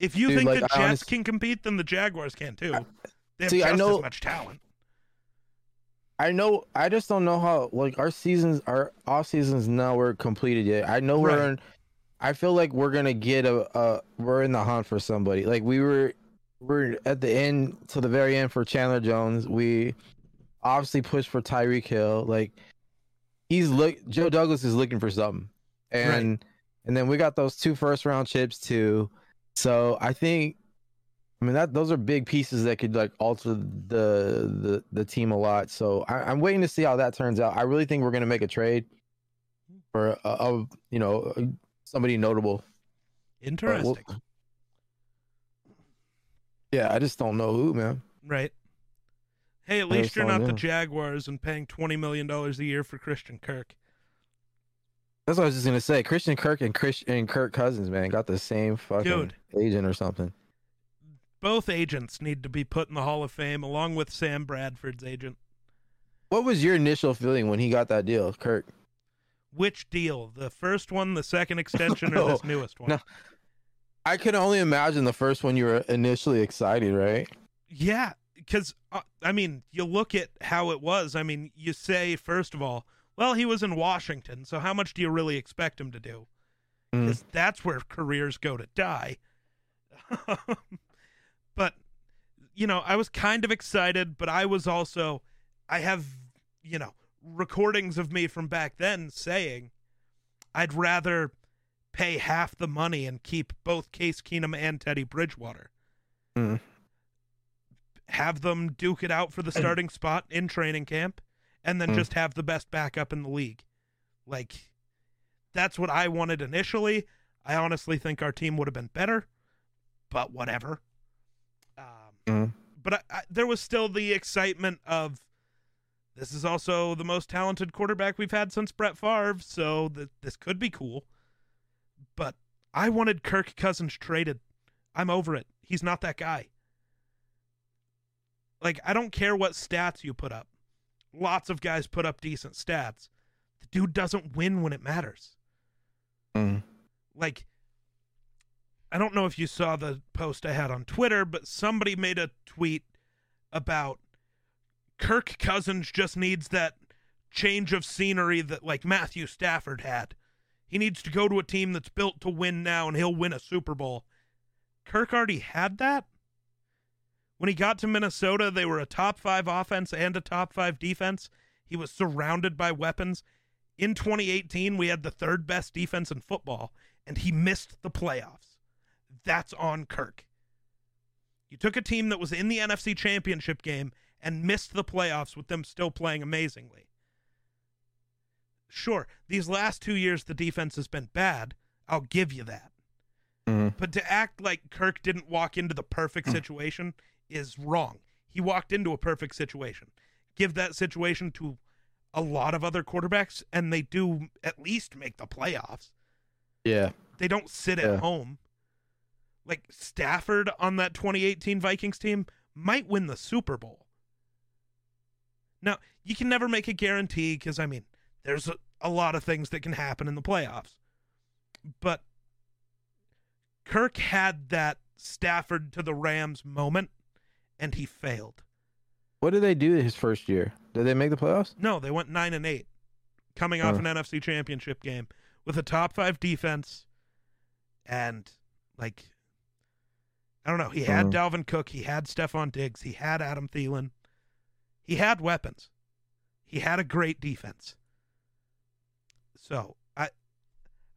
If you Dude, think like, the I Jets honest- can compete, then the Jaguars can too. They have See, I just know- as much talent. I know. I just don't know how. Like our seasons, our off seasons now we're completed yet. I know Right. we're. In, I feel like we're gonna get a, a. We're in the hunt for somebody. Like we were. We're at the end to the very end for Chandler Jones. We obviously pushed for Tyreek Hill. Like he's look. Joe Douglas is looking for something, and and then we got those two first round chips too. So I think I mean that those are big pieces that could like alter the the the team a lot. So I, I'm waiting to see how that turns out. I really think we're gonna make a trade for a, a you know somebody notable. Interesting. we'll- yeah, I just don't know who, man. Right. Hey, at least you're not the. Jaguars and paying twenty million dollars a year for Christian Kirk. That's what I was just gonna say. Christian Kirk and Chris and Kirk Cousins, man, got the same fucking Dude. agent or something. Both agents need to be put in the Hall of Fame along with Sam Bradford's agent. What was your initial feeling when he got that deal, Kirk? Which deal? The first one, the second [laughs] extension, or No, this newest one? no. I can only imagine the first one you were initially excited, right? Yeah, because uh, I mean, you look at how it was. I mean, you say first of all, Well, he was in Washington, so how much do you really expect him to do? Mm. Because that's where careers go to die. [laughs] but you know, I was kind of excited, but I was also I have, you know, recordings of me from back then saying I'd rather pay half the money and keep both Case Keenum and Teddy Bridgewater. Mm. Have them duke it out for the [clears throat] starting spot in training camp and then Mm. just have the best backup in the league. Like that's what I wanted initially. I honestly think our team would have been better, but whatever. Um, Mm. but I, I, there was still the excitement of this is also the most talented quarterback we've had since Brett Favre, so th- this could be cool. But I wanted Kirk Cousins traded. I'm over it. He's not that guy. Like I don't care what stats you put up. Lots of guys put up decent stats. The dude doesn't win when it matters Mm. like I don't know if you saw the post I had on Twitter, but somebody made a tweet about Kirk Cousins just needs that change of scenery that like Matthew Stafford had. He needs to go to a team that's built to win now and he'll win a Super Bowl. Kirk already had that. When he got to Minnesota, they were a top 5 offense and a top 5 defense. He was surrounded by weapons. In 2018, we had the third best defense in football, and he missed the playoffs. That's on Kirk. You took a team that was in the NFC Championship game and missed the playoffs with them still playing amazingly. Sure, these last two years the defense has been bad. I'll give you that. Mm. But to act like Kirk didn't walk into the perfect situation is wrong. He walked into a perfect situation. Give that situation to a lot of other quarterbacks, and they do at least make the playoffs. Yeah. They don't sit Yeah. at home. Like Stafford on that 2018 Vikings team might win the Super Bowl. Now, you can never make a guarantee because, I mean, there's a, a lot of things that can happen in the playoffs. But Kirk had that Stafford to the Rams moment, and he failed. What did they do his first year? Did they make the playoffs? No, they went nine and eight, coming off Huh. an NFC Championship game with a top five defense, and like, I don't know. He had Hmm. Dalvin Cook, he had Stefon Diggs, he had Adam Thielen, he had weapons, he had a great defense. So I,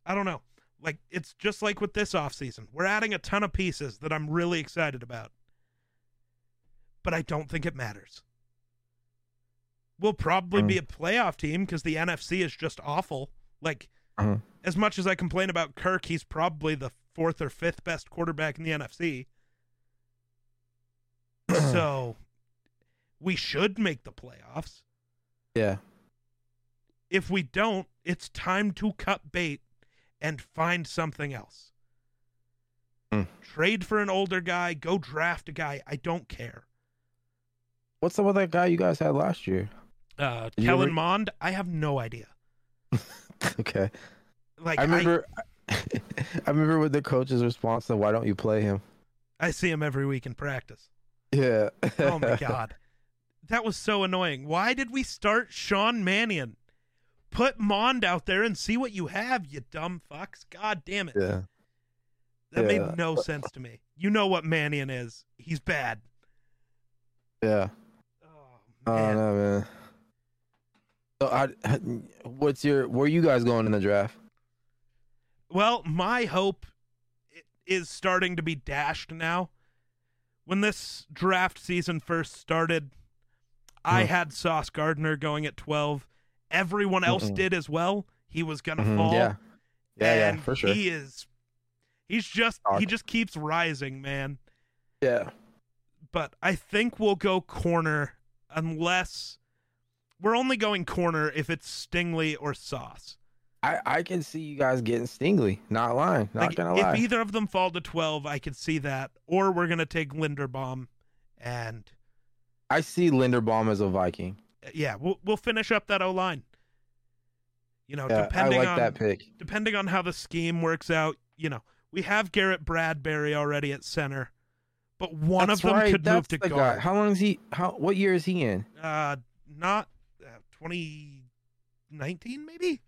I don't know. Like it's just like with this offseason. We're adding a ton of pieces that I'm really excited about. But I don't think it matters. We'll probably be a playoff team because the NFC is just awful. Like, Uh-huh. as much as I complain about Kirk, he's probably the fourth or fifth best quarterback in the NFC. [clears throat] so, we should make the playoffs. Yeah. If we don't, it's time to cut bait and find something else. Hmm. Trade for an older guy, go draft a guy. I don't care. What's up with that guy you guys had last year? Uh, Did Kellen ever- Mond, I have no idea. [laughs] okay. Like I remember I, remember [laughs] with the coach's response to why don't you play him? I, I see him every week in practice. Yeah. Oh my [laughs] god, that was so annoying. Why did we start Sean Mannion? Put Mond out there and see what you have, you dumb fucks. God damn it. yeah. That yeah. made no sense to me. You know what Mannion is. He's bad. Yeah. Oh, Oh man. no, man. So, I, [laughs] what's your? Where you guys going in the draft? Well, my hope is starting to be dashed now. When this draft season first started, I had Sauce Gardner going at 12. Everyone else Mm-mm. did as well. He was going to Mhm, fall. Yeah. Yeah, yeah, for sure. He is he's just he just keeps rising, man. yeah. But I think we'll go corner unless we're only going corner if it's Stingley or Sauce. I I can see you guys getting Stingley. Not lying. Not Like, gonna lie. if either of them fall to 12, I could see that. Or we're going to take Linderbaum and I see Linderbaum as a Viking. Uh, yeah, we'll we'll finish up that O-line. You know, Yeah, I depending like on that pick. depending on how the scheme works out, you know, we have Garrett Bradbury already at center, but one That's of them right, could move to guy. guard. How long is he? How? What year is he in? Uh, not uh, twenty 19 maybe.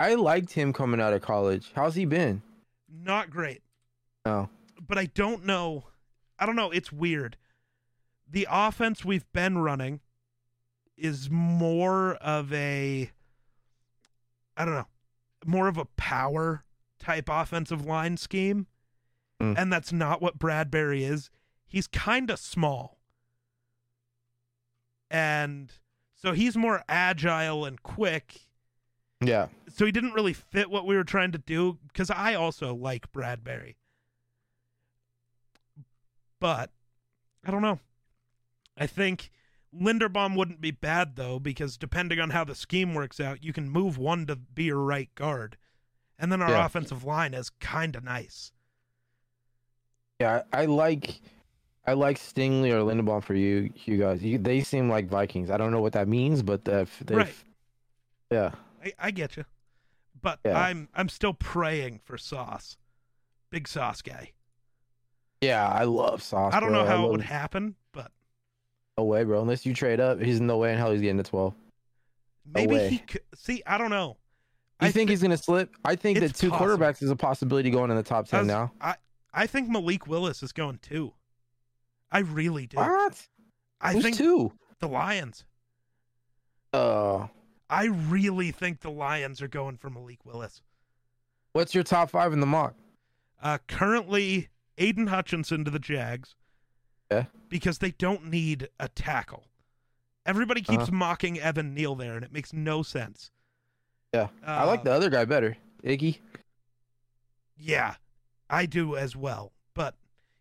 I liked him coming out of college. How's he been? Not great. Oh, but I don't know. I don't know. It's weird. The offense we've been running is more of a, I don't know, more of a power type offensive line scheme. Mm. And that's not what Bradbury is. He's kind of small. And so he's more agile and quick. yeah. So he didn't really fit what we were trying to do because I also like Bradbury. But I don't know. I think Linderbaum wouldn't be bad though because depending on how the scheme works out, you can move one to be your right guard. And then our Yeah. offensive line is kind of nice. Yeah, I, I like I like Stingley or Linderbaum for you, you guys. You, they seem like Vikings. I don't know what that means, but they've, they've Right. yeah. I, I get you. But Yeah. I'm I'm still praying for Sauce. Big Sauce guy. Yeah, I love Sauce. I don't bro. know how it would happen, No way, bro. Unless you trade up, he's no way in hell he's getting to twelve. maybe he could see, I don't know. You I think thi- he's gonna slip? I think that It's two possible. quarterbacks is a possibility going in the top ten now. I I think Malik Willis is going too. I really do. What? I Who's think two? the Lions. Uh, I really think the Lions are going for Malik Willis. what's your top five in the mock? Uh, currently, Aidan Hutchinson to the Jags. Yeah. Because they don't need a tackle. Everybody keeps Uh-huh. mocking Evan Neal there, and it makes no sense. Yeah, I like Uh, the other guy better, Iggy. Yeah, I do as well. But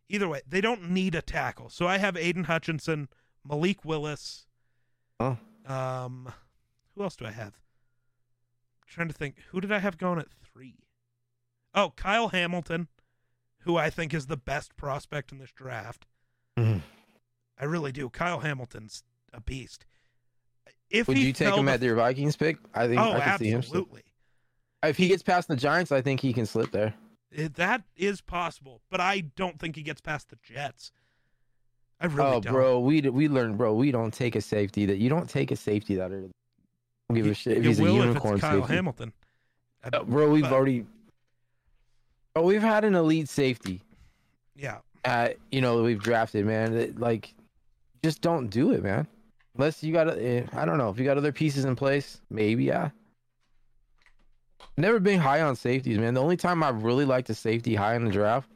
either way, they don't need a tackle. So I have Aidan Hutchinson, Malik Willis. Oh. Um, who else do I have? trying to think. Who did I have going at three? Oh, Kyle Hamilton, who I think is the best prospect in this draft. Mhm. I really do. Kyle Hamilton's a beast. If Would he you take him at your Vikings pick? I think Oh, I can see him. absolutely. If he gets past the Giants, I think he can slip there. That is possible, but I don't think he gets past the Jets. I really oh, don't. bro, we we learned, bro. We don't take a safety that you don't take a safety that early. Don't give You- a shit if he's a unicorn if it's Kyle safety. Hamilton. I- Uh, bro, we've but- already. Oh, we've had an elite safety. yeah, Uh, you know, we've drafted, man. Like, just don't do it, man. Unless you got, eh, I don't know, if you got other pieces in place, maybe, yeah. Never been high on safeties, man. The only time I really liked a safety high in the draft,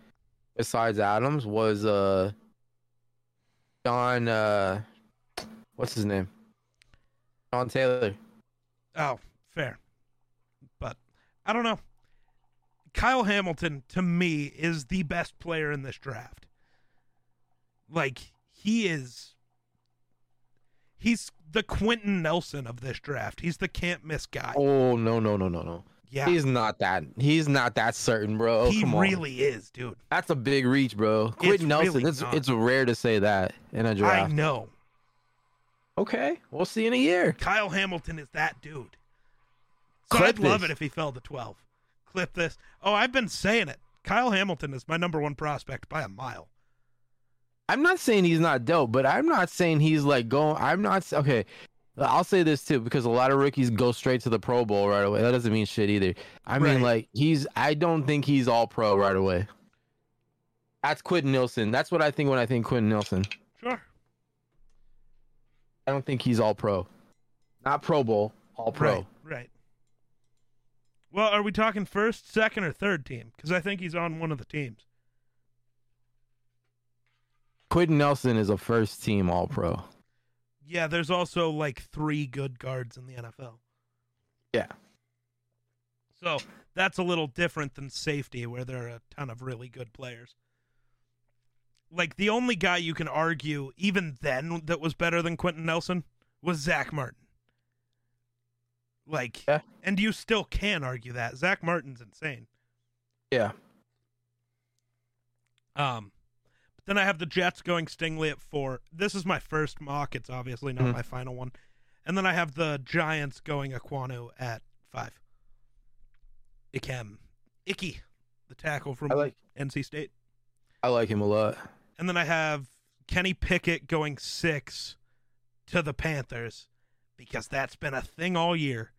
besides Adams, was uh, John. Uh, what's his name? John Taylor. Oh, fair. But I don't know. Kyle Hamilton to me is the best player in this draft. Like he is he's the Quenton Nelson of this draft. He's the can't miss guy. Oh no no no no no. yeah. He's not that. He's not that certain, bro. he Come on. really is, dude. That's a big reach, bro. Quenton Nelson. really it's not. it's rare to say that in a draft. I know. Okay, we'll see in a year. Kyle Hamilton is that dude. So Clip I'd love this. it if he fell to 12. Clip this. Oh, I've been saying it. Kyle Hamilton is my number one prospect by a mile. I'm not saying he's not dope, but I'm not saying he's like going. I'm not okay. I'll say this too because a lot of rookies go straight to the Pro Bowl right away. That doesn't mean shit either. I mean, Right. like he's. I don't think he's all pro right away. That's Quenton Nelson. That's what I think when I think Quenton Nelson. Sure. I don't think he's all pro. Not Pro Bowl, all pro. Right. Right. Well, are we talking first, second, or third team? Because I think he's on one of the teams. Quenton Nelson is a first team all pro. Yeah, there's also like three good guards in the NFL. Yeah. So that's a little different than safety, where there are a ton of really good players. Like the only guy you can argue, even then, that was better than Quenton Nelson was Zack Martin. Like, Yeah. and you still can argue that Zack Martin's insane. Yeah. Um, but then I have the Jets going Stingley at four. This is my first mock. It's obviously not Mhm. my final one. And then I have the Giants going Ekwonu at five. Ikem, Icky, the tackle from like NC State. I like him a lot. And then I have Kenny Pickett going six to the Panthers because that's been a thing all year.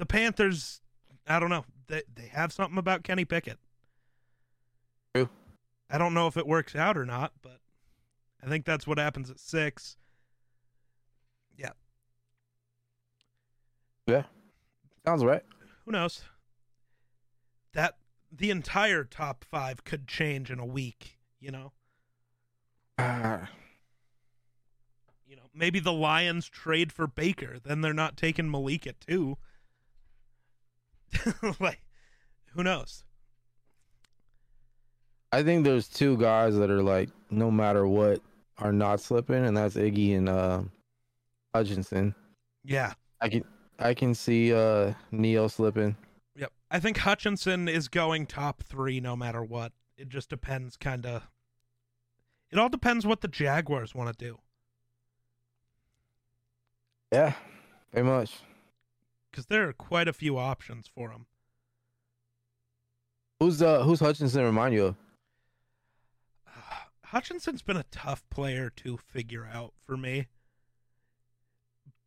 The Panthers, I don't know. They they have something about Kenny Pickett. True. I don't know if it works out or not, but I think that's what happens at six. Yeah. Yeah. Sounds right. Who knows? That the entire top five could change in a week, you know? Ah, You know, maybe the Lions trade for Baker, then they're not taking Malik at two. [laughs] like, who knows? I think there's two guys that are like no matter what are not slipping, and that's Iggy and uh, Hutchinson. Yeah. I can I can see uh Neal slipping. Yep. I think Hutchinson is going top three no matter what. It just depends, kind of. It all depends what the Jaguars want to do. Yeah, very much. Because there are quite a few options for him. Who's uh who's Hutchinson remind you of? [sighs] Hutchinson's been a tough player to figure out for me.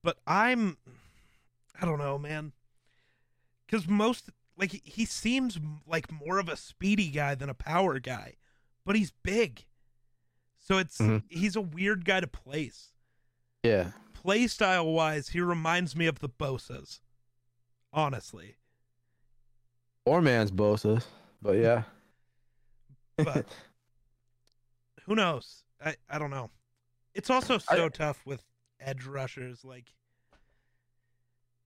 But I'm I don't know, man. Cuz most like he seems like more of a speedy guy than a power guy, but he's big. So it's Mhm. he's a weird guy to place. Yeah. Play style wise, he reminds me of the Bosas. Honestly. Or man's Bosa. But yeah. [laughs] But who knows? I, I don't know. It's also so I- tough with edge rushers. Like,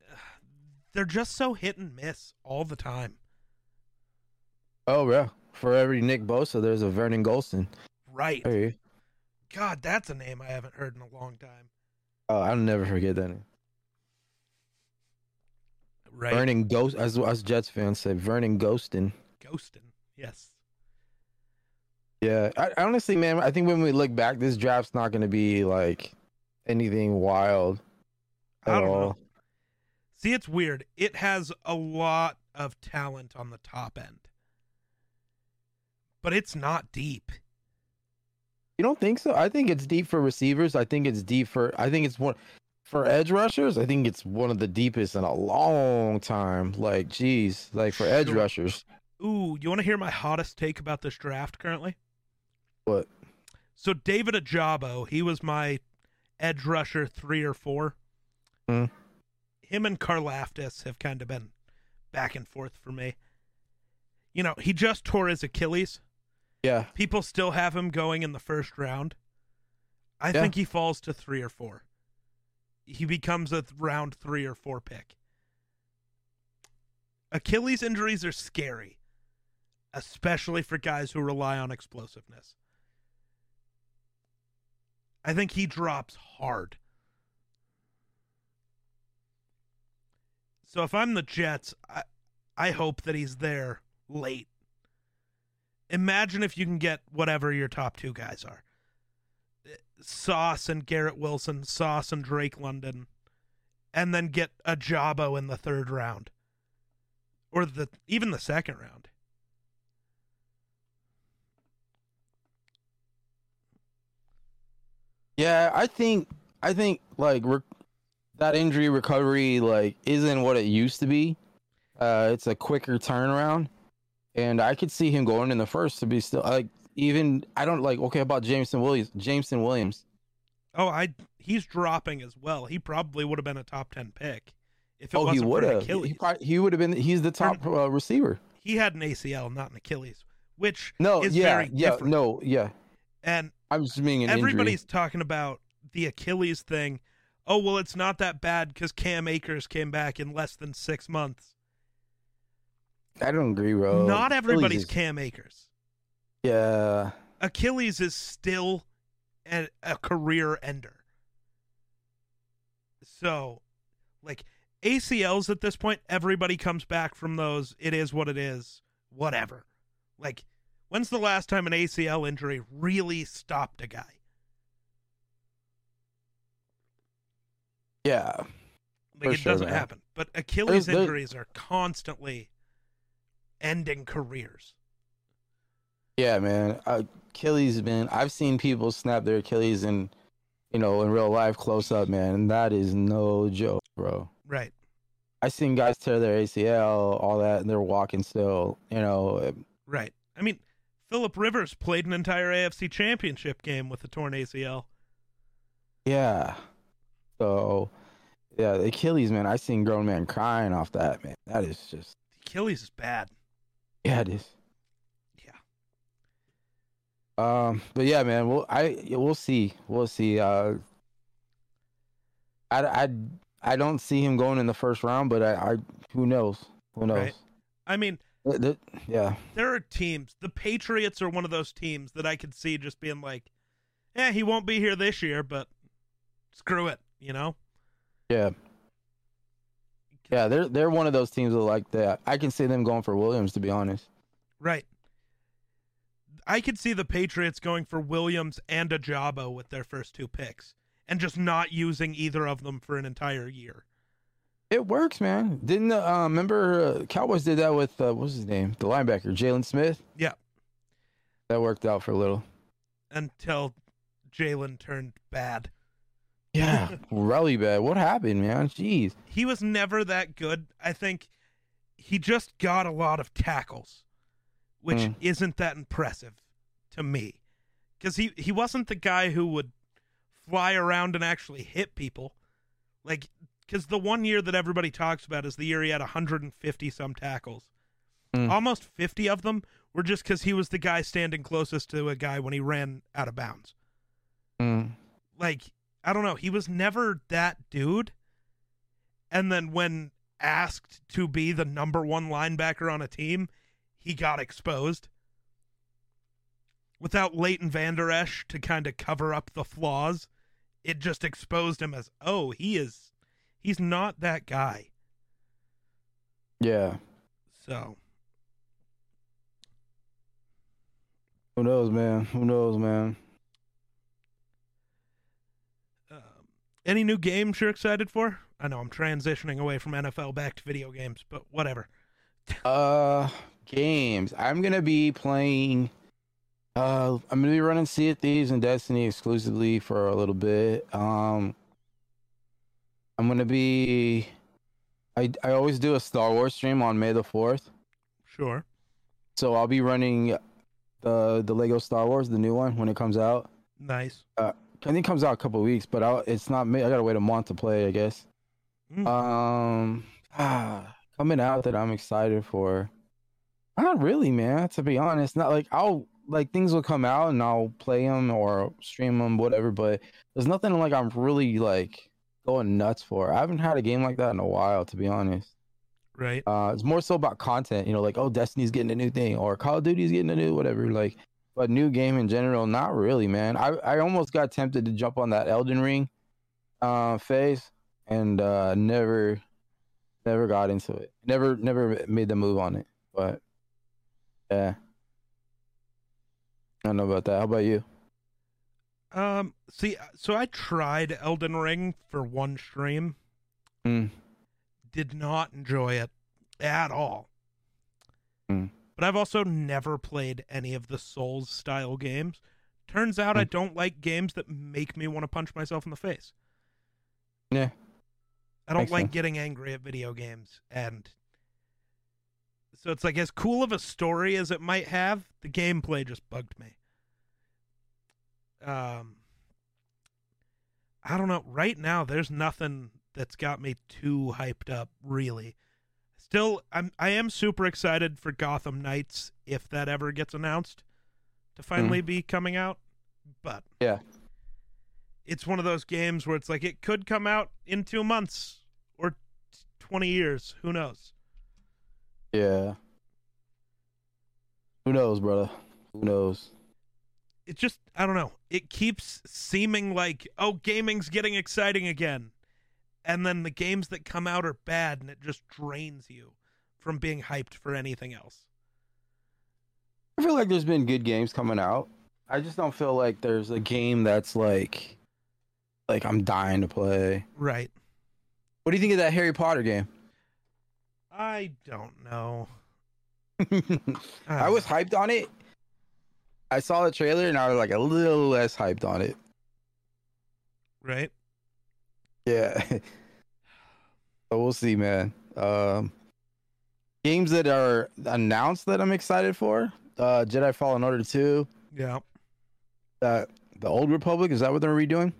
[sighs] they're just so hit and miss all the time. oh yeah. For every Nick Bosa, there's a Vernon Gholston. Right. Hey. God, that's a name I haven't heard in a long time. Oh, I'll never forget that name. Right. Vernon Ghost as as Jets fans say, Vernon Ghostin. Ghostin. Yes. Yeah, I, honestly, man, I think when we look back, this draft's not going to be like anything wild at I don't all. know. See, it's weird. It has a lot of talent on the top end, but it's not deep. You don't think so? I think it's deep for receivers. I think it's deep for. I think it's one for edge rushers. I think it's one of the deepest in a long time. Like, geez, like for edge Sure. rushers. Ooh, you want to hear my hottest take about this draft currently? What? So David Ojabo, he was my edge rusher three or four. Hmm. Him and Karlaftis have kind of been back and forth for me. You know, he just tore his Achilles. Yeah, People still have him going in the first round. I Yeah. think he falls to three or four. He becomes a round three or four pick. Achilles injuries are scary, especially for guys who rely on explosiveness. I think he drops hard. So if I'm the Jets, I, I hope that he's there late. Imagine if you can get whatever your top two guys are. Sauce and Garrett Wilson, Sauce and Drake London, and then get Ojabo in the third round. Or the even the second round. yeah. I think. I think like that injury recovery like isn't what it used to be. Uh, it's a quicker turnaround, and I could see him going in the first to be still like even. I don't like okay about Jameson Williams. Jameson Williams. Oh, I he's dropping as well. He probably would have been a top ten pick if it oh, he wasn't would for have. He, Achilles. he, probably, he would have been. He's the top uh, receiver. he had an ACL, not an Achilles, which No, is yeah, very yeah, different. no, yeah. And I'm just being an everybody's injury. talking about the Achilles thing. Oh well, it's not that bad because Cam Akers came back in less than six months. I don't agree, bro. not everybody's is- Cam Akers. Yeah, Achilles is still a, a career ender. So, like ACLs at this point, everybody comes back from those. It is what it is. Whatever. Like, when's the last time an ACL injury really stopped a guy? yeah. Like it sure, doesn't man. happen. But Achilles There's- there's- injuries are constantly ending careers. Yeah, man. Uh, Achilles, man. I've seen people snap their Achilles in, you know, in real life, close up, man. And that is no joke, bro. Right. I seen guys tear their ACL, all that, and they're walking still. You know, Right. I mean, Philip Rivers played an entire AFC championship game with a torn ACL. yeah. So, yeah, the Achilles, man. I seen grown men crying off that, man. That is just, Achilles is bad. yeah, it is. Um, but yeah, man, we'll I we'll see, we'll see. Uh, I I I don't see him going in the first round, but I, I who knows, who knows? Right. I mean, The- the- yeah, there are teams. The Patriots are one of those teams that I could see just being like, "Yeah, he won't be here this year, but screw it," you know? yeah, yeah. They're they're one of those teams that like that. I can see them going for Williams, to be honest. Right. I could see the Patriots going for Williams and Ojabo with their first two picks and just not using either of them for an entire year. It works, man. Didn't uh, remember uh, Cowboys did that with uh, what's his name, the linebacker Jaylon Smith. Yeah. That worked out for a little. Until Jaylon turned bad. Yeah, [laughs] really bad. What happened, man? Jeez. He was never that good. I think he just got a lot of tackles, which Mm. isn't that impressive to me. Because he, he wasn't the guy who would fly around and actually hit people. Like, because the one year that everybody talks about is the year he had 150 some tackles. Mm. Almost 50 of them were just because he was the guy standing closest to a guy when he ran out of bounds. Mm. Like, I don't know. He was never that dude. And then when asked to be the number one linebacker on a team, he got exposed. Without Leighton Vander Esch to kind of cover up the flaws, it just exposed him as, oh, he is, he's not that guy. Yeah. So, Who knows, man? Who knows, man? um, any new games you're excited for? I know I'm transitioning away from NFL back to video games, but whatever. Uh, games. I'm gonna be playing. Uh, I'm gonna be running Sea of Thieves and Destiny exclusively for a little bit. Um, I'm gonna be. I I always do a Star Wars stream on May the fourth, Sure. so I'll be running the the Lego Star Wars, the new one when it comes out. Nice. I think it comes out a couple weeks, but I'll, it's not. I gotta wait a month to play, I guess. Mm. Um, ah, [sighs] coming out that I'm excited for. Not really, man. To be honest, not like I'll like things will come out and I'll play them or stream them, whatever. But there's nothing like I'm really like going nuts for. I haven't had a game like that in a while, to be honest. Right. Uh, it's more so about content, you know, like oh, Destiny's getting a new thing or Call of Duty's getting a new whatever. Like, but new game in general, not really, man. I I almost got tempted to jump on that Elden Ring, uh, phase and uh, never, never got into it. Never never made the move on it. But yeah, I don't know about that. How about you? Um, see, so I tried Elden Ring for one stream, Mm. did not enjoy it at all. Mm. But I've also never played any of the Souls style games. Turns out I Mm. don't like games that make me want to punch myself in the face. Yeah. I don't Makes like sense. getting angry at video games and so it's like as cool of a story as it might have, the gameplay just bugged me. Um I don't know, right now there's nothing that's got me too hyped up really. Still I'm I am super excited for Gotham Knights if that ever gets announced to finally be coming out, but Yeah. it's one of those games where it's like it could come out in two months or t- 20 years. Who knows? Yeah. Who knows, brother? Who knows? It just, I don't know. It keeps seeming like, oh, gaming's getting exciting again. And then the games that come out are bad and it just drains you from being hyped for anything else. I feel like there's been good games coming out. I just don't feel like there's a game that's like like I'm dying to play. Right. What do you think of that Harry Potter game? I don't know. [laughs] I was hyped on it. I saw the trailer and I was like a little less hyped on it. Right. Yeah. [laughs] so we'll see, man. Um, games that are announced that I'm excited for: uh, Jedi Fallen Order Two, Yeah. uh, the Old Republic. Is that what they're redoing?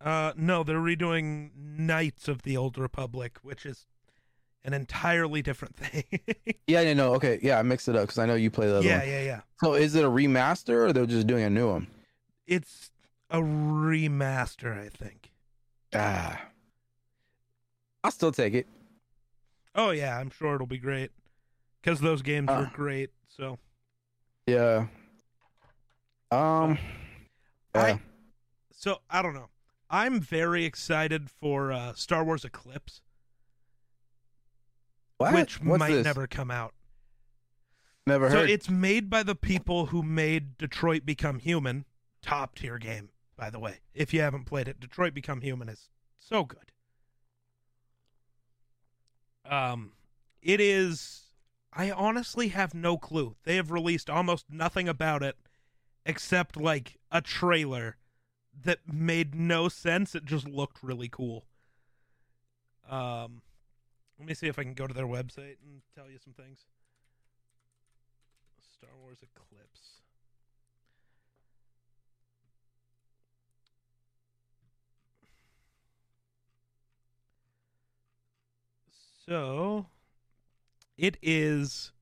Uh, no, they're redoing Knights of the Old Republic, which is an entirely different [laughs] thing. Yeah, yeah, no, okay, yeah, I mixed it up because I know you play the other yeah, one. yeah, yeah. So is it a remaster or they're just doing a new one? It's a remaster, I think. Ah, I'll still take it. Oh yeah, I'm sure it'll be great because those games were Uh. great. So Yeah. Um. I- so I don't know. I'm very excited for uh, Star Wars Eclipse, What? which What's might this? never come out. Never So heard. it's made by the people who made Detroit Become Human, top tier game, by the way. If you haven't played it, Detroit Become Human is so good. Um, it is. I honestly have no clue. They have released almost nothing about it, except like a trailer that made no sense. It just looked really cool. Um, let me see if I can go to their website and tell you some things. Star Wars Eclipse. So, it is.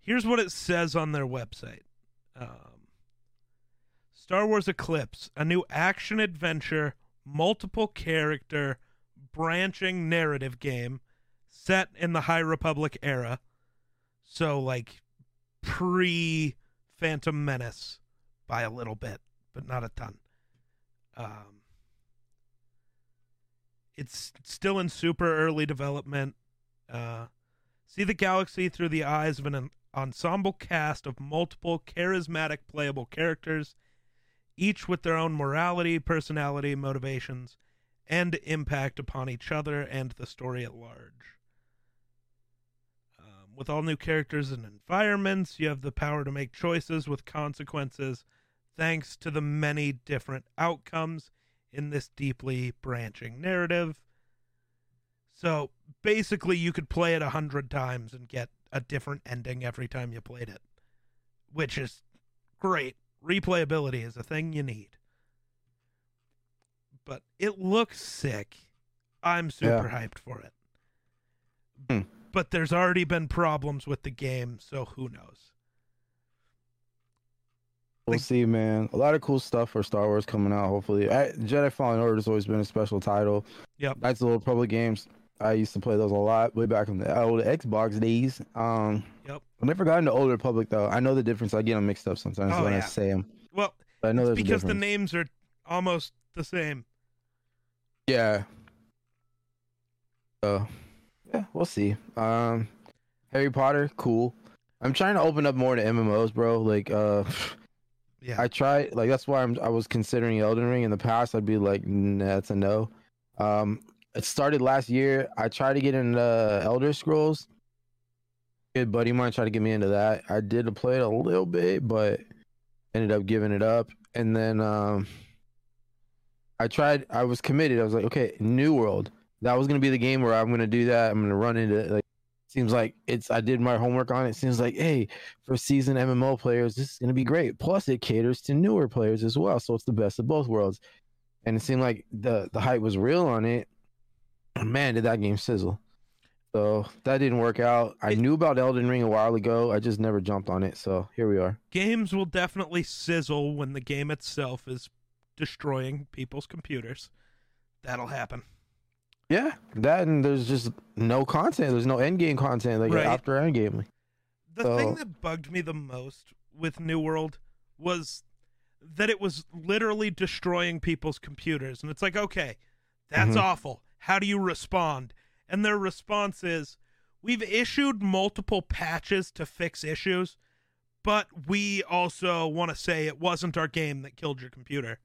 Here's what it says on their website um, Star Wars Eclipse, a new action adventure, multiple character, branching narrative game set in the High Republic era. So, like, pre Phantom Menace by a little bit, but not a ton. Um, it's still in super early development. Uh, see the galaxy through the eyes of an ensemble cast of multiple charismatic playable characters, each with their own morality, personality, motivations, and impact upon each other and the story at large. With all new characters and environments, you have the power to make choices with consequences thanks to the many different outcomes in this deeply branching narrative. So basically, you could play it a hundred times and get a different ending every time you played it, which is great. Replayability is a thing you need. But it looks sick. I'm super hyped for it. Hmm. But there's already been problems with the game, so who knows? We'll Like- see, man. A lot of cool stuff for Star Wars coming out. Hopefully, I, Jedi Fallen Order has always been a special title. Yep. that's the Old Republic games. I used to play those a lot way back in the old Xbox days. Um, Yep. I've never gotten to Old Republic though. I know the difference. I get them mixed up sometimes Oh, when I say them. Well, But I know there's because the names are almost the same. Yeah. So, yeah, we'll see. Um, Harry Potter, cool. I'm trying to open up more to MMOs, bro. Like, uh, Yeah. I try like that's why I'm I was considering Elden Ring in the past. I'd be like, nah, that's a no. Um, it started last year. I tried to get into Elder Scrolls. Good buddy of mine tried to get me into that. I did play it a little bit, but ended up giving it up. And then um, I tried. I was committed. I was like, okay, New World. That was gonna be the game where I'm gonna do that. I'm gonna run into it. Like, seems like it's. I did my homework on it. Seems like, hey, for seasoned MMO players, this is going to be great. Plus, it caters to newer players as well, so it's the best of both worlds. And it seemed like the the hype was real on it. [clears throat] Man, did that game sizzle! So that didn't work out. I It- knew about Elden Ring a while ago. I just never jumped on it. So here we are. games will definitely sizzle when the game itself is destroying people's computers. That'll happen. Yeah, that and there's just no content. There's no end game content like Right. after end game. The thing that bugged me the most with New World was that it was literally destroying people's computers. And it's like, okay, that's Mhm. awful. How do you respond? And their response is, we've issued multiple patches to fix issues, but we also want to say it wasn't our game that killed your computer.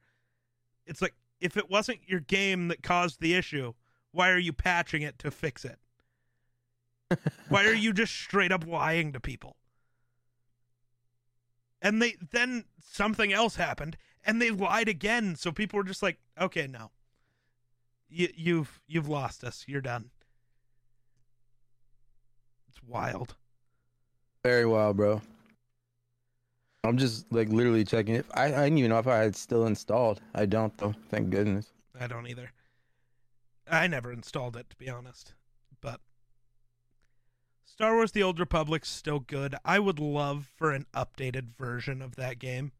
It's like, if it wasn't your game that caused the issue, why are you patching it to fix it? Why are you just straight up lying to people? And they then something else happened and they lied again, so people were just like, "Okay, no. You you've you've lost us. You're done." It's wild. Very wild, bro. I'm just like literally checking it. I, I didn't even know if I had still installed. I don't though. Thank goodness. I don't either. I never installed it to be honest, but Star Wars: The Old Republic's still good. I would love for an updated version of that game.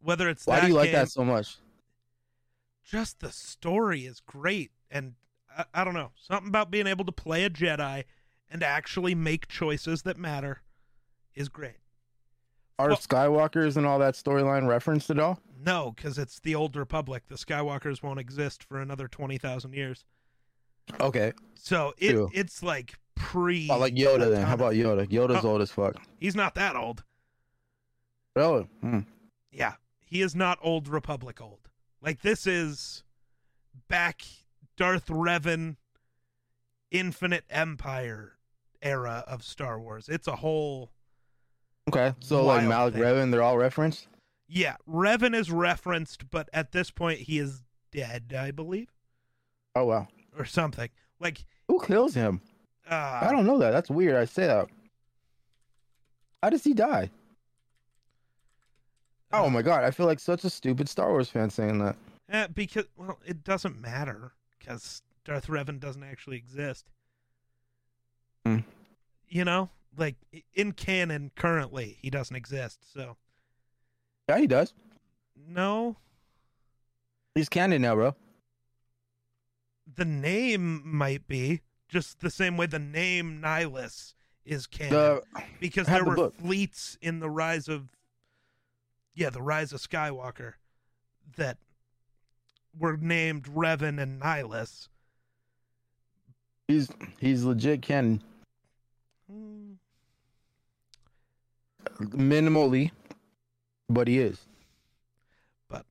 Whether it's Why do you like game- that so much? just the story is great and I, I don't know something about being able to play a jedi and actually make choices that matter is great Are Well- Skywalkers and all that storyline referenced at all? no because it's the old republic the skywalkers won't exist for another 20000 years Okay. so it, it's like pre Oh, like Yoda then. How about Yoda? Yoda's Oh. old as fuck. he's not that old Really? Hmm. yeah he is not old republic old like this is back darth revan infinite empire era of star wars it's a whole Okay. So like Wild Malak thing. Revan, they're all referenced? Yeah, Revan is referenced, but at this point he is dead, I believe, Oh wow. or something. Like, Who kills him? uh, I don't know that. That's weird. I say that. How does he die? Oh uh, my god, I feel like such a stupid Star Wars fan saying that. eh, because well, it doesn't matter because Darth Revan doesn't actually exist. Hmm. You know, like in canon currently he doesn't exist. So Yeah, he does. no, He's canon now, bro. the name might be just the same way the name Nihilus is canon. The because there the were book. fleets in the rise of yeah the rise of skywalker that were named revan and nihilus he's he's legit canon. Hmm, Minimally, but he is. But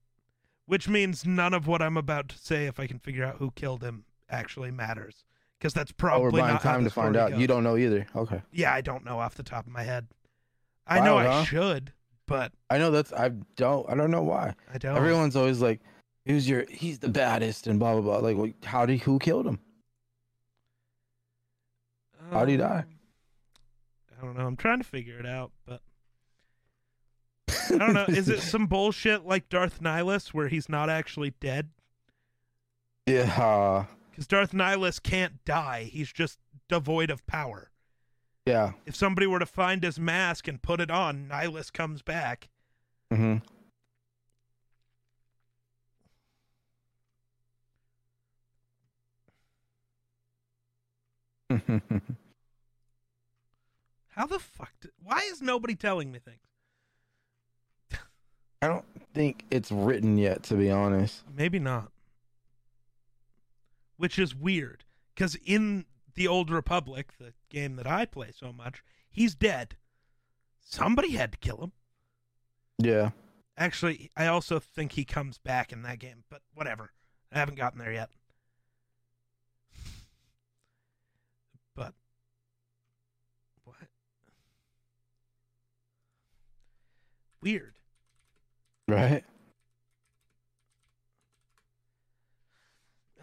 which means none of what i'm about to say if i can figure out who killed him actually matters because that's Oh, probably we're buying not time to find out. goes. You don't know either. Okay. yeah i don't know off the top of my head i know Wild, i huh? should but I know that's I don't I don't know why. i don't Everyone's always like, "Who's your? He's the baddest," and blah blah blah. Like, well, how did who killed him? how'd he die? Um, I don't know i'm trying to figure it out but I don't know. Is it [laughs] some bullshit like Darth Nihilus where he's not actually dead? Yeah, Because Darth Nihilus can't die. He's just devoid of power. yeah. If somebody were to find his mask and put it on, Nihilus comes back. hmm [laughs] How the fuck? Did, why is nobody telling me things? I don't think it's written yet, to be honest. Maybe not. Which is weird. Because in the Old Republic, the game that I play so much, he's dead. Somebody had to kill him. Yeah. Actually, I also think he comes back in that game, but whatever. I haven't gotten there yet. Weird. Right.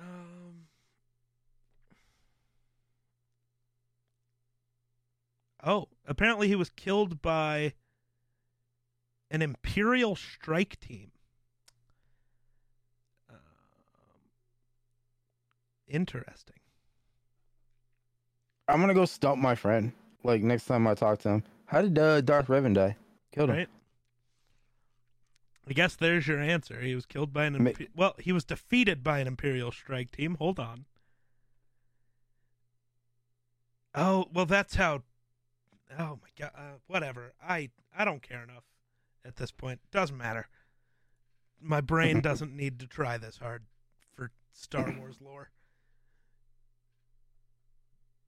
Um Oh, apparently he was killed by an Imperial strike team. Um, interesting. I'm gonna go stump my friend. Like next time I talk to him. How did uh, Darth Revan die? Killed him. Right? I guess there's your answer. He was killed by an impe- well, he was defeated by an Imperial strike team. Hold on. Oh, well that's how Oh my god, uh, whatever. I I don't care enough at this point. Doesn't matter. My brain [laughs] doesn't need to try this hard for Star Wars [clears throat] lore.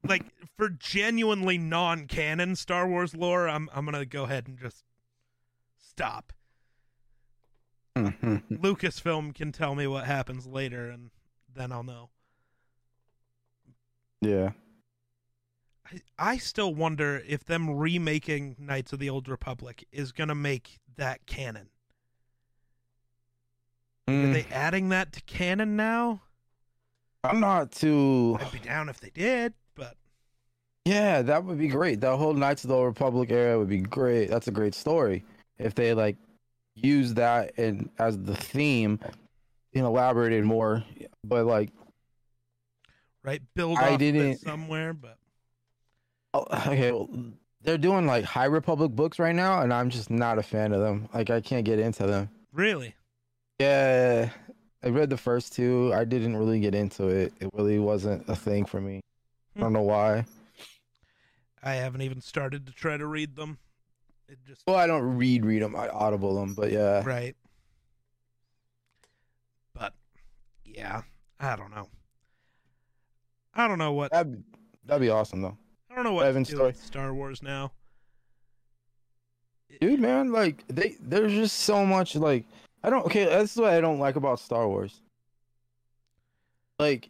Like for genuinely non-canon Star Wars lore, I'm I'm going to go ahead and just stop. Lucasfilm can tell me what happens later and then I'll know. yeah. I, I still wonder if them remaking Knights of the Old Republic is going to make that canon. Are Mm, they adding that to canon now? I'm not too. I'd be down if they did, but Yeah, that would be great. That whole Knights of the Old Republic era would be great. That's a great story. If they like use that and as the theme and elaborated more. But like right? Build I it didn't- somewhere, but oh, okay, well, they're doing like High Republic books right now and I'm just not a fan of them. Like I can't get into them. really, Yeah. I read the first two. I didn't really get into it. It really wasn't a thing for me. I don't hmm. know why. I haven't even started to try to read them. It just Well, I don't read read them. I audible them, but yeah. right. But yeah, I don't know. I don't know what That'd, that'd be awesome though. I don't know what Evan's to story. Star Wars now. dude man like they there's just so much like i don't okay that's what i don't like about star wars like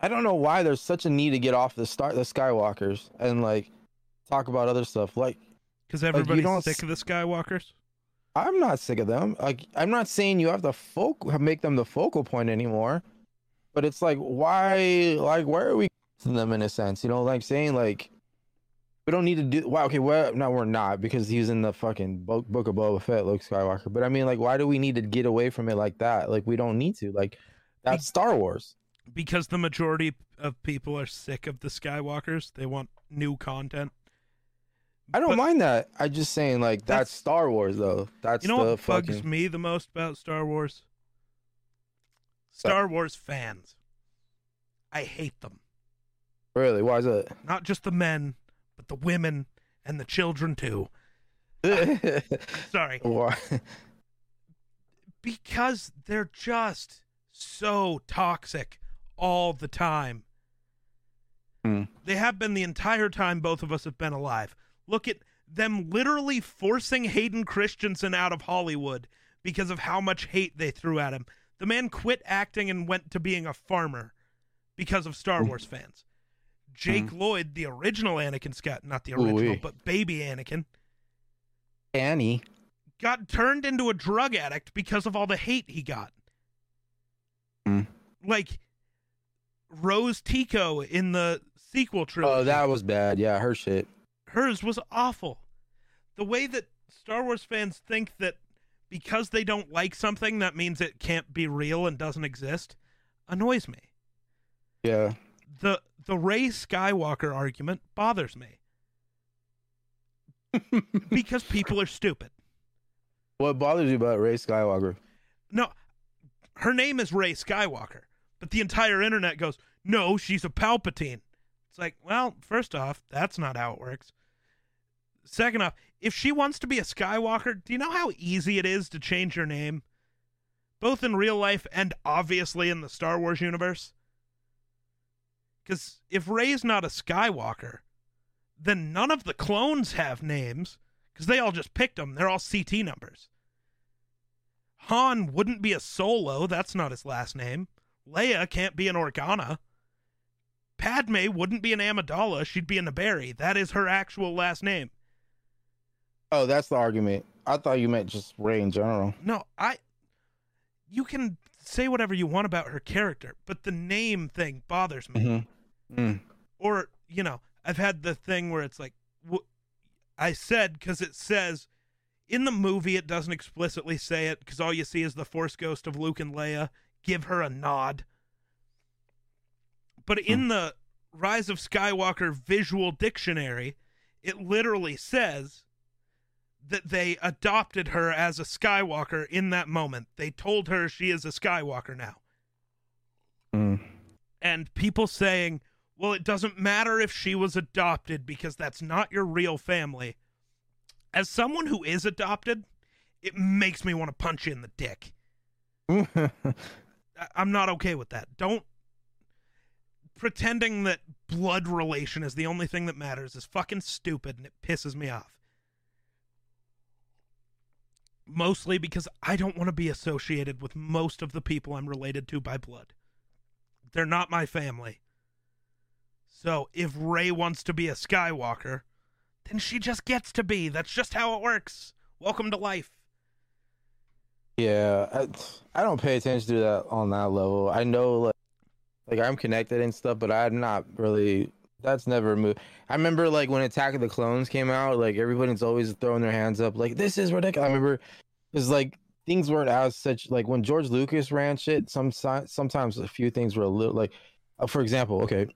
i don't know why there's such a need to get off the start the skywalkers and like talk about other stuff like Because you everybody's don't sick s- of the Skywalkers. i'm not sick of them like i'm not saying you have to focal make them the focal point anymore but it's like why like where are we to them in a sense you know like saying like we don't need to do wow okay well no we're not because he's in the fucking book, book of Boba Fett Luke Skywalker but I mean like why do we need to get away from it like that like we don't need to like that's Star Wars Because the majority of people are sick of the Skywalkers. They want new content. I don't But- mind that I just saying like that's, That's- Star Wars though that's You know the what bugs me the most about Star Wars? Star Wars fans. I hate them. really why is it Not just the men, but the women and the children too. [laughs] Sorry. why Because they're just so toxic all the time. Hmm. They have been the entire time both of us have been alive. Look at them literally forcing Hayden Christensen out of Hollywood because of how much hate they threw at him. The man quit acting and went to being a farmer because of Star Hmm. Wars fans. Jake Lloyd, the original Anakin Scott, not the original, but baby Anakin, Annie got turned into a drug addict because of all the hate he got. Hmm. Like Rose Tico in the sequel trilogy. oh that was bad yeah her shit hers was awful. The way that Star Wars fans think that because they don't like something that means it can't be real and doesn't exist annoys me. yeah The the Rey Skywalker argument bothers me [laughs] because people are stupid. what bothers you about Rey Skywalker No, her name is Rey Skywalker, but the entire internet goes, "No, she's a Palpatine." It's like, well, first off, that's not how it works. Second off, if she wants to be a Skywalker, do you know how easy it is to change your name? Both in real life and obviously in the Star Wars universe. Because if Rey's not a Skywalker, then none of the clones have names because they all just picked them. They're all CT numbers. Han wouldn't be a Solo. That's not his last name. Leia can't be an Organa. Padme wouldn't be an Amidala. She'd be a Naberrie. That is her actual last name. oh that's the argument I thought you meant just Rey in general No, I. You can say whatever you want about her character, but the name thing bothers me. mm-hmm. mm. Or, you know, I've had the thing where it's like, wh- I said because it says in the movie, it doesn't explicitly say it because all you see is the Force Ghost of Luke and Leia. Give her a nod. But in the Rise of Skywalker visual dictionary, it literally says that they adopted her as a Skywalker in that moment. They told her she is a Skywalker now Mm. and people saying, well, it doesn't matter if she was adopted because that's not your real family. As someone who is adopted, it makes me want to punch you in the dick. [laughs] I'm not okay with that. Don't pretending that blood relation is the only thing that matters is fucking stupid and it pisses me off. Mostly because I don't want to be associated with most of the people I'm related to by blood. They're not my family. So if Rey wants to be a Skywalker, then she just gets to be. That's just how it works. Welcome to life. Yeah, I, I don't pay attention to that on that level. I know like like I'm connected and stuff, but I'm not really that's never a move. I remember like when Attack of the Clones came out, like everybody's always throwing their hands up, like this is ridiculous. I remember because like things weren't as such like when George Lucas ran shit. Some sometimes a few things were a little like, uh, for example, okay,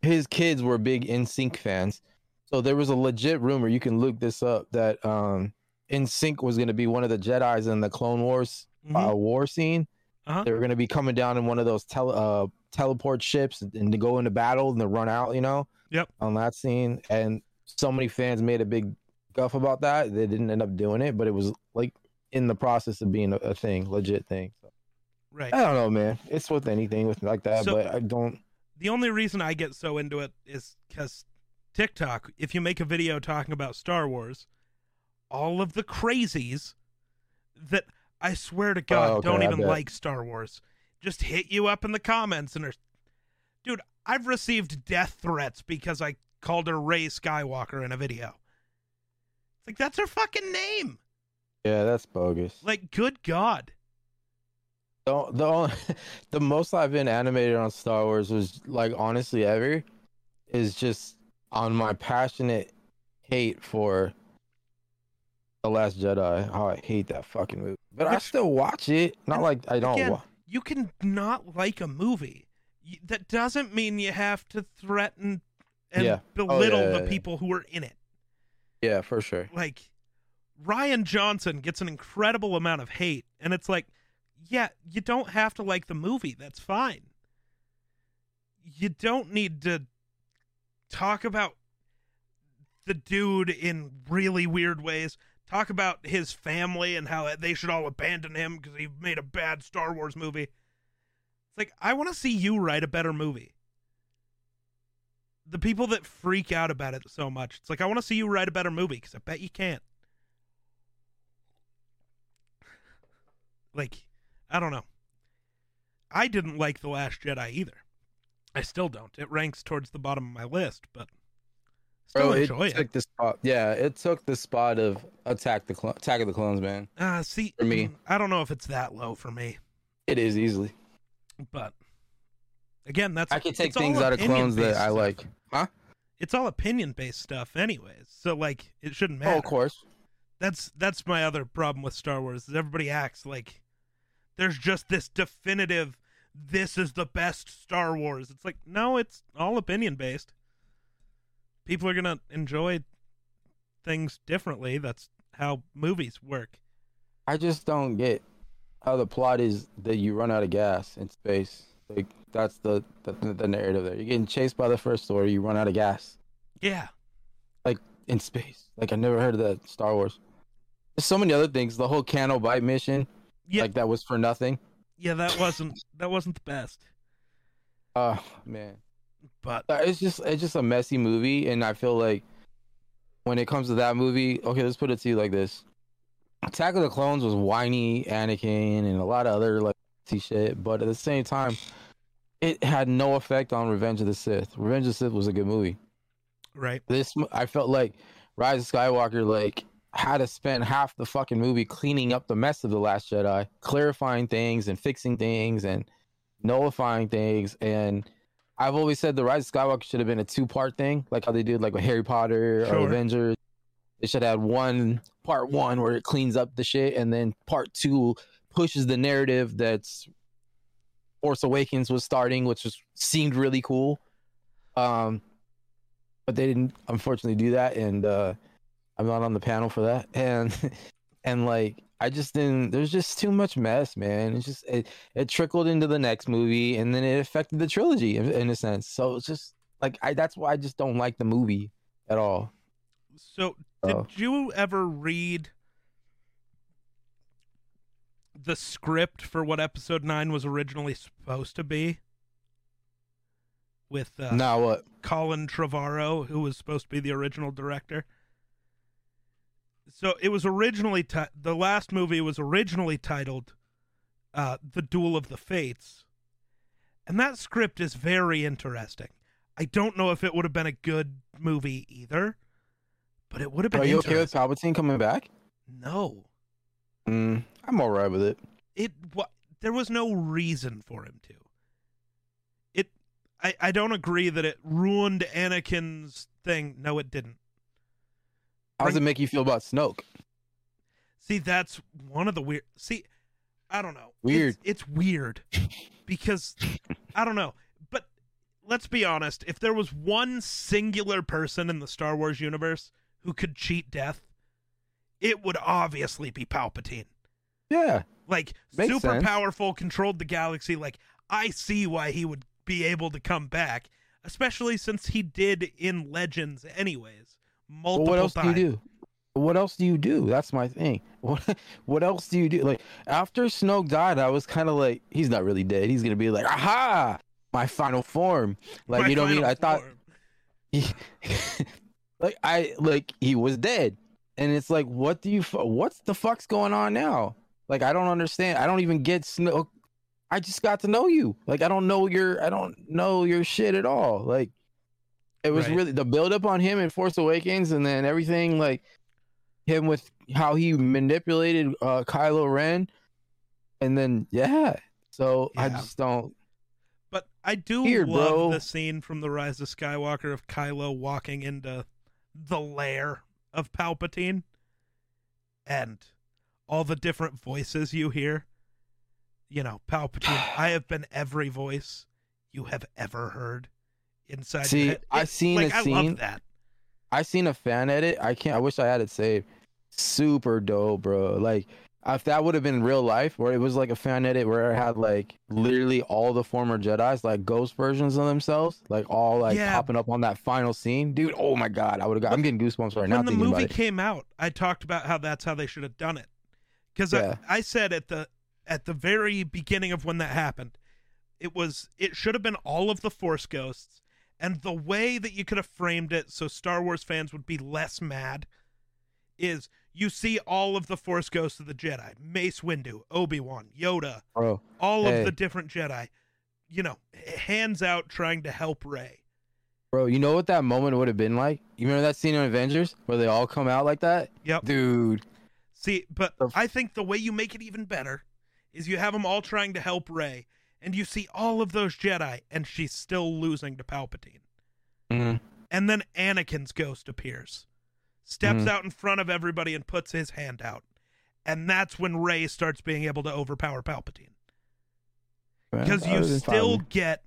his kids were big NSYNC fans, so there was a legit rumor. You can look this up that um NSYNC was going to be one of the Jedi's in the Clone Wars Mhm. uh, war scene. Uh-huh. They were going to be coming down in one of those tele, uh, teleport ships and, and to go into battle and to run out, you know? Yep. On that scene. And so many fans made a big guff about that. They didn't end up doing it, but it was like in the process of being a, a thing, legit thing. So, right. I don't know, man. It's with anything with like that, So- but I don't. the only reason I get so into it is because TikTok, if you make a video talking about Star Wars, all of the crazies that I swear to God Oh, okay, don't even like Star Wars just hit you up in the comments and are, dude, I've received death threats because I called her Rey Skywalker in a video. It's like that's her fucking name. Yeah, that's bogus. Like, good God. The the only, [laughs] the most I've been animated on Star Wars was like honestly ever is just on my passionate hate for the Last Jedi. How I hate that fucking movie, but I still watch it. Not like I don't. again, wa- you can not like a movie. That doesn't mean you have to threaten and Yeah. Oh, belittle yeah, yeah, the people who are in it. yeah, for sure. Like Rian Johnson gets an incredible amount of hate, and it's like, yeah, you don't have to like the movie. That's fine. You don't need to talk about the dude in really weird ways. Talk about his family and how they should all abandon him because he made a bad Star Wars movie. It's like, I want to see you write a better movie. The people that freak out about it so much, it's like, I want to see you write a better movie because I bet you can't. Like, I don't know. I didn't like The Last Jedi either. I still don't. It ranks towards the bottom of my list, but Bro, it enjoy it. took the spot. Yeah, it took the spot of Attack the Clo- Attack of the Clones, man. Uh, see, For me. mm, I don't know if it's that low for me, It is easily. but again, that's I can take things out of Clones that I stuff. like. Huh? It's all opinion based stuff, anyways. So like, it shouldn't matter. Oh, of course. That's that's my other problem with Star Wars. Is everybody acts like there's just this definitive. This is the best Star Wars. It's like no, it's all opinion based. People are gonna enjoy things differently. That's how movies work. I just don't get how the plot is that you run out of gas in space. Like that's the the, the narrative there. You're getting chased by the first story, you run out of gas Yeah, Like in space. Like I never heard of that Star Wars. There's so many other things. The whole Canto Bight mission, yeah, like that was for nothing. yeah. That wasn't that wasn't the best, Oh man, but it's just it's just a messy movie, and I feel like when it comes to that movie, okay, let's put it to you like this: Attack of the Clones was whiny Anakin and a lot of other like shit, but at the same time, it had no effect on Revenge of the Sith. Revenge of the Sith was a good movie. right. This I felt like Rise of Skywalker like had to spend half the fucking movie cleaning up the mess of the Last Jedi, clarifying things and fixing things and nullifying things. And I've always said the Rise of Skywalker should have been a two part thing, like how they did like with Harry Potter or Avengers. It should have had one part one where it cleans up the shit, and then part two pushes the narrative that's Force Awakens was starting, which was seemed really cool. Um, but they didn't unfortunately do that, and uh, I'm not on the panel for that. And [laughs] and like I just didn't. There's just too much mess, man. It's just it it trickled into the next movie, and then it affected the trilogy in, in a sense. So it's just like I. That's why I just don't like the movie at all. So, did Oh. you ever read the script for what episode 9 was originally supposed to be? With uh, now what? Colin Trevorrow, who was supposed to be the original director. So, it was originally, ti- the last movie was originally titled uh, The Duel of the Fates. And that script is very interesting. I don't know if it would have been a good movie either, but it would have been Are you okay with. Palpatine coming back? No, Mm, I'm alright with it. it what there was no reason for him to. It, I, I don't agree that it ruined Anakin's thing. No, it didn't. How does it make you feel about Snoke? See, that's one of the weird. See, I don't know. Weird. It's, it's weird because I don't know. But let's be honest. If there was one singular person in the Star Wars universe who could cheat death, it would obviously be Palpatine. Yeah. Like Makes super sense. powerful, controlled the galaxy. Like I see why he would be able to come back, especially since he did in Legends, anyways. Multiple what else times. do you do? What else do you do? That's my thing. [laughs] What what else do you do? Like after Snoke died, I was kind of like, he's not really dead. He's gonna be like, aha, my final form. Like My you know what I mean? I thought he, [laughs] like I like he was dead, and it's like, what do you? What's the fuck's going on now? Like I don't understand. I don't even get Snoke. I just got to know you. Like I don't know your. I don't know your shit at all. Like it was Right. really the build up on him in Force Awakens, and then everything like him with how he manipulated uh Kylo Ren, and then yeah. So I just don't. But I do Weird, love bro. the scene from The Rise of Skywalker of Kylo walking into the lair of Palpatine and all the different voices you hear. You know, Palpatine, [sighs] I have been every voice you have ever heard inside See. I seen like, a I scene- love that. I seen a fan edit. I can't. I wish I had it saved. Super dope, bro. Like if that would have been real life, where it was like a fan edit where it had like literally all the former Jedi's, like ghost versions of themselves, like all like Yeah. popping up on that final scene, dude. Oh my god, I would have got. I'm getting goosebumps right now when the movie came out, I talked about how that's how they should have done it. Because Yeah. I, I said at the at the very beginning of when that happened, it was it should have been all of the Force ghosts, and the way that you could have framed it so Star Wars fans would be less mad is you see all of the Force ghosts of the Jedi, Mace Windu, Obi Wan, Yoda, bro. all Hey. of the different Jedi, you know, hands out trying to help Rey. Bro, you know what that moment would have been like? You remember that scene in Avengers where they all come out like that? Yep. Dude, See, but I think the way you make it even better is you have them all trying to help Rey, and you see all of those Jedi, and she's still losing to Palpatine. Mhm. And then Anakin's ghost appears, steps Mhm. out in front of everybody, and puts his hand out. And that's when Rey starts being able to overpower Palpatine. Because you still fun. get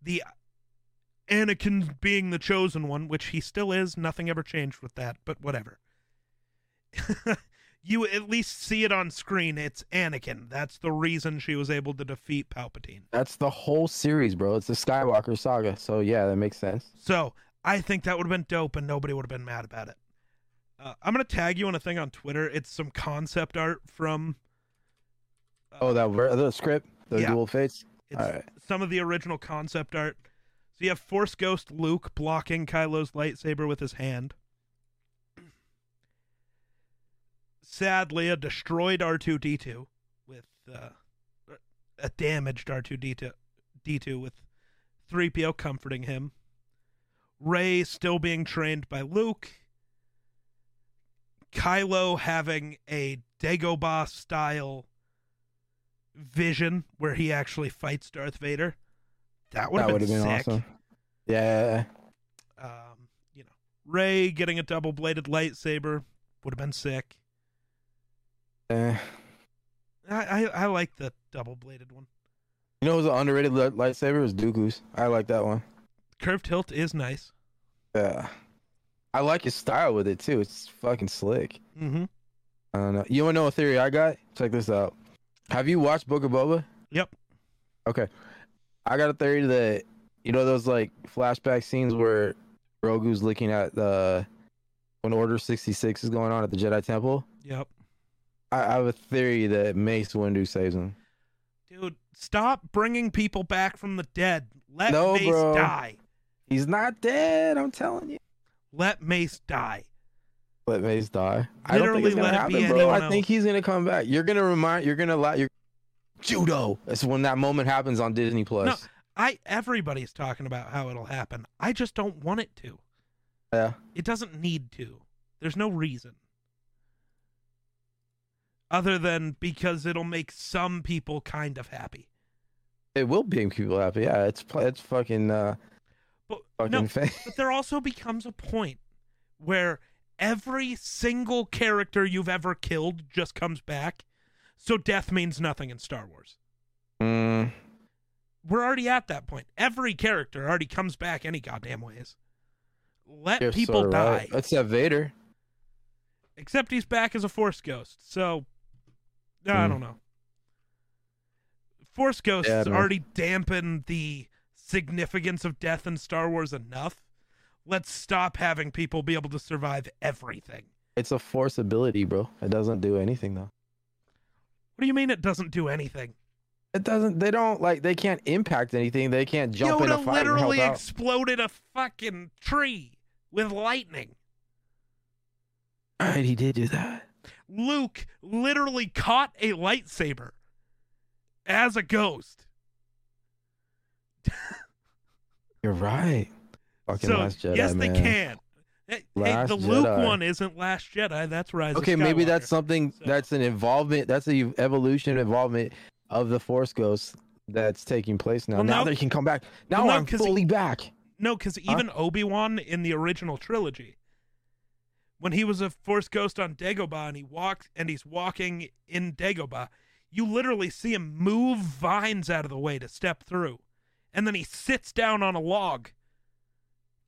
the Anakin being the chosen one, which he still is. Nothing ever changed with that, but whatever. [laughs] you at least see it on screen. It's Anakin. That's the reason she was able to defeat Palpatine. That's the whole series, bro. It's the Skywalker saga. So yeah, that makes sense. So I think that would have been dope, and nobody would have been mad about it. Uh, I'm gonna tag you on a thing on Twitter. It's some concept art from. uh, Oh, that ver- the script, the Yeah. duel fates. It's Alright. some of the original concept art. So you have Force Ghost Luke blocking Kylo's lightsaber with his hand. Sadly, a destroyed R2D2 with uh, a damaged R2D2 D2 with 3PO comforting him. Rey still being trained by Luke. Kylo having a Dagobah style vision where he actually fights Darth Vader. That would have been, been sick. awesome. Yeah. Um, you know, Rey getting a double bladed lightsaber would have been sick. Eh. I, I I like the double bladed one. You know, who's an underrated li- lightsaber? It was Dooku's. I like that one. Curved hilt is nice. Yeah. I like his style with it too. It's fucking slick. Mm-hmm. I don't know. You wanna know a theory I got? Check this out. Have you watched Book of Boba? Yep. Okay. I got a theory that you know those like flashback scenes where Grogu's looking at the when Order sixty six is going on at the Jedi Temple. Yep. I, I have a theory that Mace Windu saves him. Dude, stop bringing people back from the dead. Let No, Mace bro. die. He's not dead. I'm telling you. Let Mace die. Let Mace die. I don't think Literally it's gonna let it be happen, bro. I anyone think he's gonna come back. You're gonna remind. You're gonna allow your judo. That's when that moment happens on Disney Plus. No. I everybody's talking about how it'll happen. I just don't want it to. Yeah. It doesn't need to. There's no reason. Other than because it'll make some people kind of happy. It will make people happy. Yeah, it's it's fucking uh, But fucking no, but there also becomes a point where every single character you've ever killed just comes back. So death means nothing in Star Wars. Mm, We're already at that point. Every character already comes back any goddamn ways. Let you're people sorta die. right. Except Vader. Except he's back as a Force ghost. So I Hmm. don't know. Force ghosts Yeah, I don't know. already dampen the significance of death in Star Wars enough. Let's stop having people be able to survive everything. It's a force ability, bro. It doesn't do anything though. What do you mean it doesn't do anything? It doesn't. They don't like. They can't impact anything. They can't jump in a Yoda fight and help literally out. exploded a fucking tree with lightning. Right, he did do that. Luke literally caught a lightsaber as a ghost. [laughs] You're right. Fucking so Last Jedi, yes, man. they can. Hey, Last the Luke one isn't Last Jedi. That's Rise. of Okay, maybe that's something. So- That's an involvement. That's the evolution involvement of the Force Ghost that's taking place now. Well, now no- they can come back. Now well, no, I'm 'cause he- fully back. No, because even Obi Wan in the original trilogy, when he was a Force ghost on Dagobah and he walks and he's walking in Dagobah, you literally see him move vines out of the way to step through, and then he sits down on a log.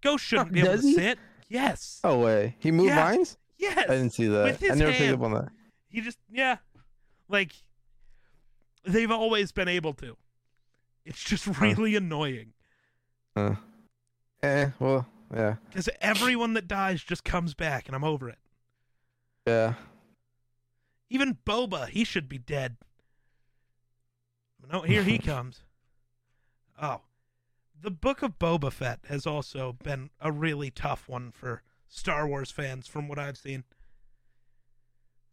Ghost shouldn't be able does to he? sit. Yes. Oh way, he moved Yeah. vines. Yes. I didn't see that. With his I never picked hand. up on that. He just yeah, like they've always been able to. It's just really annoying Uh, eh, well, yeah, because everyone that dies just comes back, and I'm over it. yeah. Even Boba, he should be dead. No, here he [laughs] comes. Oh. The Book of Boba Fett has also been a really tough one for Star Wars fans from what I've seen.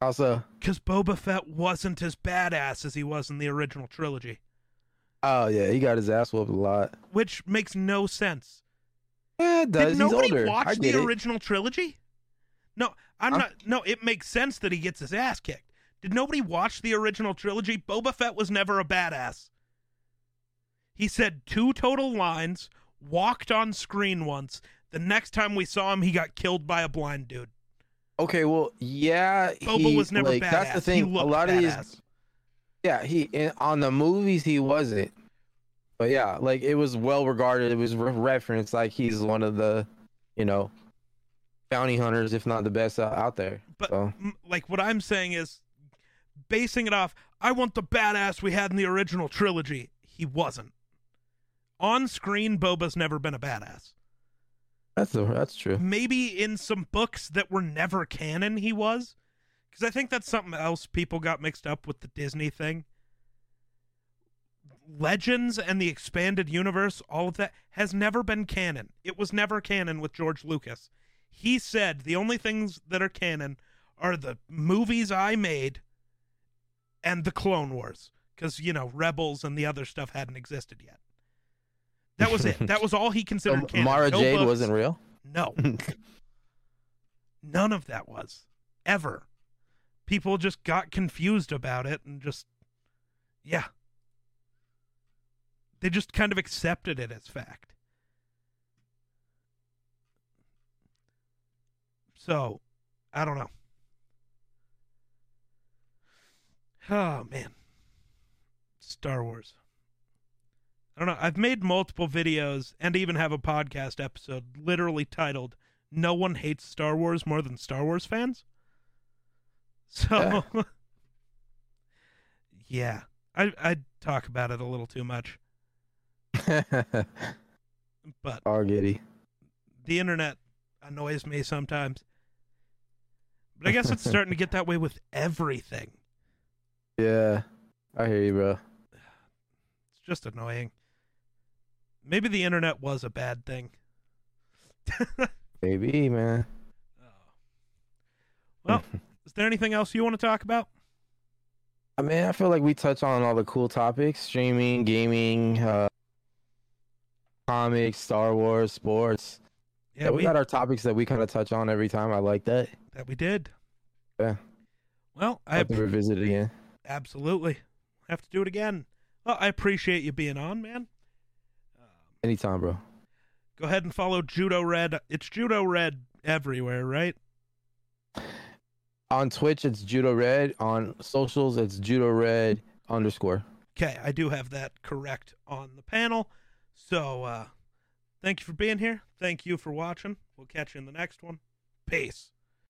Also, Because Boba Fett wasn't as badass as he was in the original trilogy, oh yeah, he got his ass whooped a lot. which makes no sense. Yeah, it does. Did He's nobody older. watch the it. original trilogy? No, I'm not. No, it makes sense that he gets his ass kicked. Did nobody watch the original trilogy? Boba Fett was never a badass. He said two total lines, walked on screen once. The next time we saw him, he got killed by a blind dude. Okay, well, yeah. Boba he, was never like, badass. That's the He thing. A lot of these, yeah, he in, on the movies he wasn't, but yeah, like it was well regarded. It was re- referenced like he's one of the, you know, bounty hunters, if not the best out, out there. But so like what I'm saying is, basing it off, I want the badass we had in the original trilogy. He wasn't. On screen, Boba's never been a badass. that's the, that's true. Maybe in some books that were never canon, he was. Because I think that's something else people got mixed up with the Disney thing. Legends and the expanded universe, all of that has never been canon. It was never canon with George Lucas. He said the only things that are canon are the movies I made and the Clone Wars. Because, you know, Rebels and the other stuff hadn't existed yet. That was it. That was all he [laughs] So considered canon. Mara No Jade books. wasn't real. No. [laughs] None of that was. Ever. People just got confused about it and just, yeah. They just kind of accepted it as fact. So, I don't know. Oh, man. Star Wars. I don't know. I've made multiple videos and even have a podcast episode literally titled No One Hates Star Wars More Than Star Wars Fans. So yeah. [laughs] I I talk about it a little too much. [laughs] But All giddy. the internet annoys me sometimes. But I guess it's [laughs] starting to get that way with everything. Yeah, I hear you, bro. It's just annoying. Maybe the internet was a bad thing. [laughs] Maybe, man. Well, is there anything else you want to talk about? I mean, I feel like we touch on all the cool topics: streaming, gaming, uh, comics, Star Wars, sports. Yeah, Yeah, we we, got our topics that we kind of touch on every time. I like that. that we did. Yeah. Well, I have to revisit it again. absolutely have to do it again. Well, I appreciate you being on, man. Um, Anytime, bro. Go ahead and follow Judo Red. It's Judo Red everywhere, right? On Twitch, it's Judo Red. On socials, it's Judo Red underscore. Okay, I do have that correct on the panel. So, uh, thank you for being here. Thank you for watching. We'll catch you in the next one. Peace.